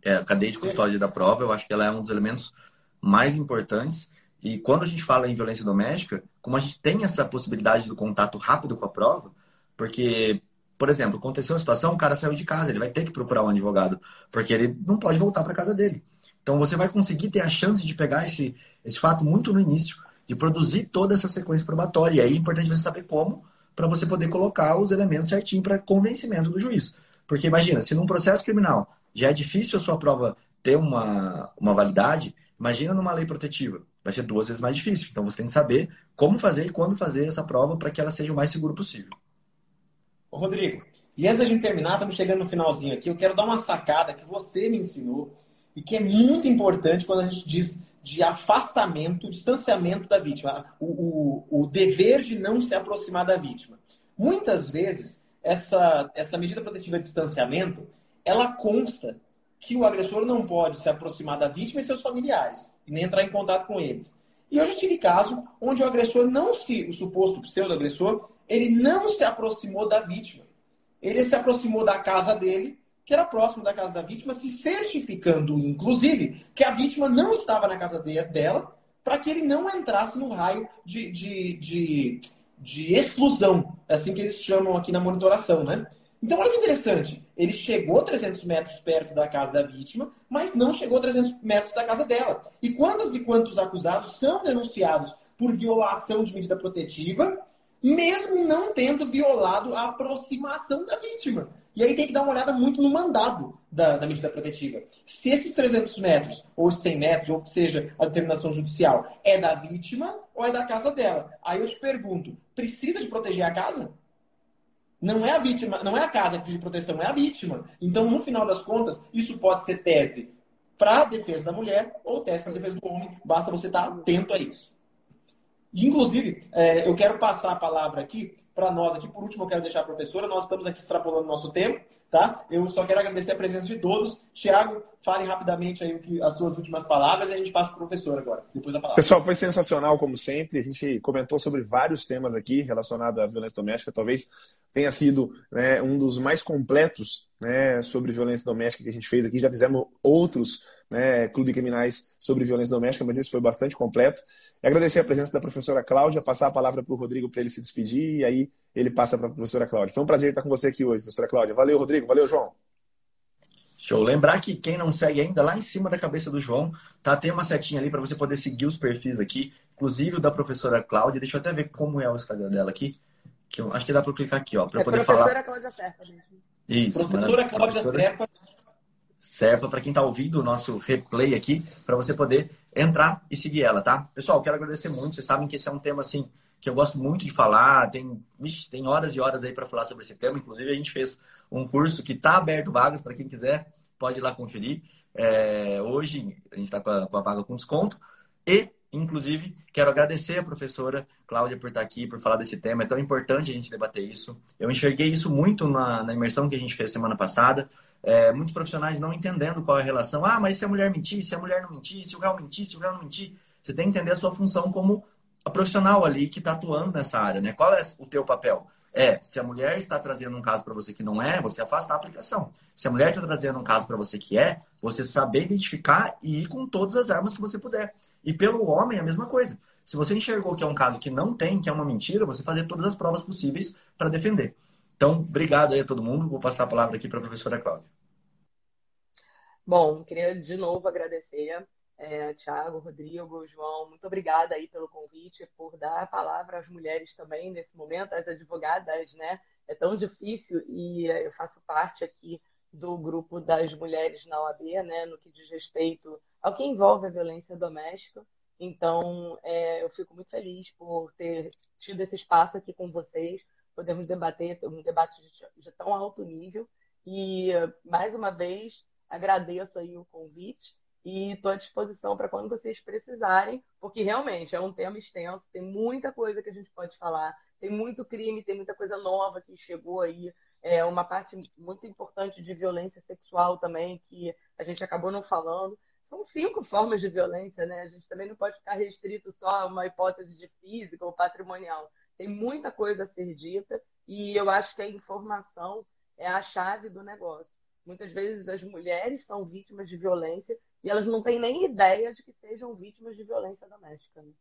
É, a cadeia de custódia da prova, eu acho que ela é um dos elementos mais importantes. E quando a gente fala em violência doméstica, como a gente tem essa possibilidade do contato rápido com a prova, porque por exemplo, aconteceu uma situação, o cara saiu de casa, ele vai ter que procurar um advogado, porque ele não pode voltar para casa dele. Então você vai conseguir ter a chance de pegar esse, esse fato muito no início, de produzir toda essa sequência probatória. E aí é importante você saber como, para você poder colocar os elementos certinho para convencimento do juiz. Porque imagina, se num processo criminal já é difícil a sua prova ter uma, uma validade, imagina numa lei protetiva. Vai ser duas vezes mais difícil. Então você tem que saber como fazer e quando fazer essa prova para que ela seja o mais seguro possível. Rodrigo, e antes da gente terminar, estamos chegando no finalzinho aqui. Eu quero dar uma sacada que você me ensinou e que é muito importante quando a gente diz de afastamento, distanciamento da vítima, o, o, o dever de não se aproximar da vítima. Muitas vezes, essa, essa medida protetiva de distanciamento, ela consta que o agressor não pode se aproximar da vítima e seus familiares, nem entrar em contato com eles. E eu já tive caso onde o agressor não se, o suposto pseudo-agressor, ele não se aproximou da vítima. Ele se aproximou da casa dele, que era próximo da casa da vítima, se certificando, inclusive, que a vítima não estava na casa de, dela, para que ele não entrasse no raio de, de, de, de exclusão, é assim que eles chamam aqui na monitoração, né? Então, olha que interessante. Ele chegou 300 metros perto da casa da vítima, mas não chegou 300 metros da casa dela. E quantas e quantos acusados são denunciados por violação de medida protetiva, mesmo não tendo violado a aproximação da vítima? E aí tem que dar uma olhada muito no mandado da, da medida protetiva. Se esses 300 metros, ou 100 metros, ou que seja a determinação judicial, é da vítima ou é da casa dela. Aí eu te pergunto, precisa de proteger a casa? Não é a vítima, não é a casa que pede proteção, é a vítima. Então, no final das contas, isso pode ser tese para a defesa da mulher ou tese para a defesa do homem. Basta você estar atento a isso. Inclusive, é, eu quero passar a palavra aqui para nós aqui. Por último, eu quero deixar a professora. Nós estamos aqui extrapolando nosso tempo, tá? Eu só quero agradecer a presença de todos. Tiago, falem rapidamente aí que, as suas últimas palavras e a gente passa para o professor agora. Depois a palavra. Pessoal, foi sensacional, como sempre. A gente comentou sobre vários temas aqui relacionados à violência doméstica. Talvez tenha sido né, um dos mais completos né, sobre violência doméstica que a gente fez aqui. Já fizemos outros né, clube criminais sobre violência doméstica, mas esse foi bastante completo. E agradecer a presença da professora Cláudia, passar a palavra para o Rodrigo para ele se despedir e aí ele passa para a professora Cláudia. Foi um prazer estar com você aqui hoje, professora Cláudia. Valeu, Rodrigo. Valeu, João. Show. Lembrar que quem não segue ainda, lá em cima da cabeça do João, tá? Tem uma setinha ali para você poder seguir os perfis aqui, inclusive o da professora Cláudia. Deixa eu até ver como é o Instagram dela aqui. Que eu acho que dá para clicar aqui, ó, para é poder falar. Professora Cláudia Serpa. Isso. Professora Cláudia Serpa. Serpa para quem está ouvindo o nosso replay aqui, para você poder entrar e seguir ela, tá? Pessoal, quero agradecer muito. Vocês sabem que esse é um tema assim que eu gosto muito de falar. Tem, tem horas e horas aí para falar sobre esse tema. Inclusive, a gente fez um curso que está aberto vagas para quem quiser, pode ir lá conferir. É, hoje a gente está com, com, a vaga com desconto. E, inclusive, quero agradecer a professora Cláudia por estar tá aqui, por falar desse tema. É tão importante a gente debater isso. Eu enxerguei isso muito na, na imersão que a gente fez semana passada. É, muitos profissionais não entendendo qual é a relação. Ah, mas se a mulher mentir, se a mulher não mentir, se o réu mentir, se o réu não mentir. Você tem que entender a sua função como a profissional ali que está atuando nessa área, né? Qual é o teu papel? É, se a mulher está trazendo um caso para você que não é, você afasta a aplicação. Se a mulher está trazendo um caso para você que é, você saber identificar e ir com todas as armas que você puder. E pelo homem, a mesma coisa. Se você enxergou que é um caso que não tem, que é uma mentira, você fazer todas as provas possíveis para defender. Então, obrigado aí a todo mundo. Vou passar a palavra aqui para a professora Cláudia. Bom, queria de novo agradecer é, Tiago, Rodrigo, João, muito obrigada aí pelo convite, por dar a palavra às mulheres também nesse momento, às advogadas, né? É tão difícil e eu faço parte aqui do grupo das mulheres na OAB, né? No que diz respeito ao que envolve a violência doméstica. Então, é, eu fico muito feliz por ter tido esse espaço aqui com vocês, podermos debater um debate de, de tão alto nível. E, mais uma vez, agradeço aí o convite e estou à disposição para quando vocês precisarem, porque realmente é um tema extenso, tem muita coisa que a gente pode falar, tem muito crime, tem muita coisa nova que chegou aí, é uma parte muito importante de violência sexual também, que a gente acabou não falando. São cinco formas de violência, né? A gente também não pode ficar restrito só a uma hipótese de física ou patrimonial. Tem muita coisa a ser dita e eu acho que a informação é a chave do negócio. Muitas vezes as mulheres são vítimas de violência e elas não têm nem ideia de que sejam vítimas de violência doméstica. Né?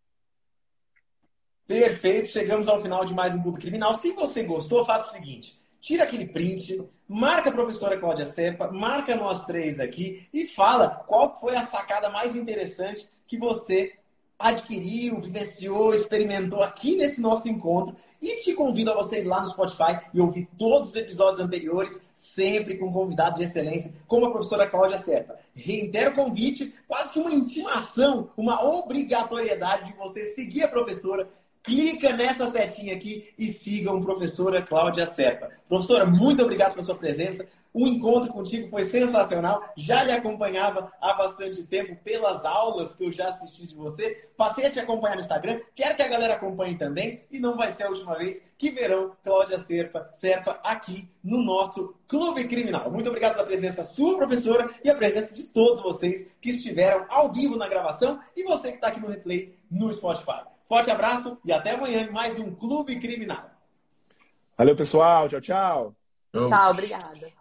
Perfeito, chegamos ao final de mais um Clube Criminal. Se você gostou, faça o seguinte: tira aquele print, marca a professora Cláudia Serpa, marca nós três aqui e fala qual foi a sacada mais interessante que você adquiriu, vivenciou, experimentou aqui nesse nosso encontro. E te convido a você ir lá no Spotify e ouvir todos os episódios anteriores, sempre com convidado de excelência, como a professora Cláudia Serpa. Reitero o convite, quase que uma intimação, uma obrigatoriedade de você seguir a professora, clica nessa setinha aqui e sigam a professora Cláudia Serpa. Professora, muito obrigado pela sua presença. O encontro contigo foi sensacional. Já lhe acompanhava há bastante tempo pelas aulas que eu já assisti de você. Passei a te acompanhar no Instagram. Quero que a galera acompanhe também. E não vai ser a última vez que verão Cláudia Serpa, Serpa aqui no nosso Clube Criminal. Muito obrigado pela presença sua, professora, e a presença de todos vocês que estiveram ao vivo na gravação e você que está aqui no replay no Spotify. Forte abraço e até amanhã em mais um Clube Criminal. Valeu, pessoal. Tchau, tchau. Tchau, obrigada.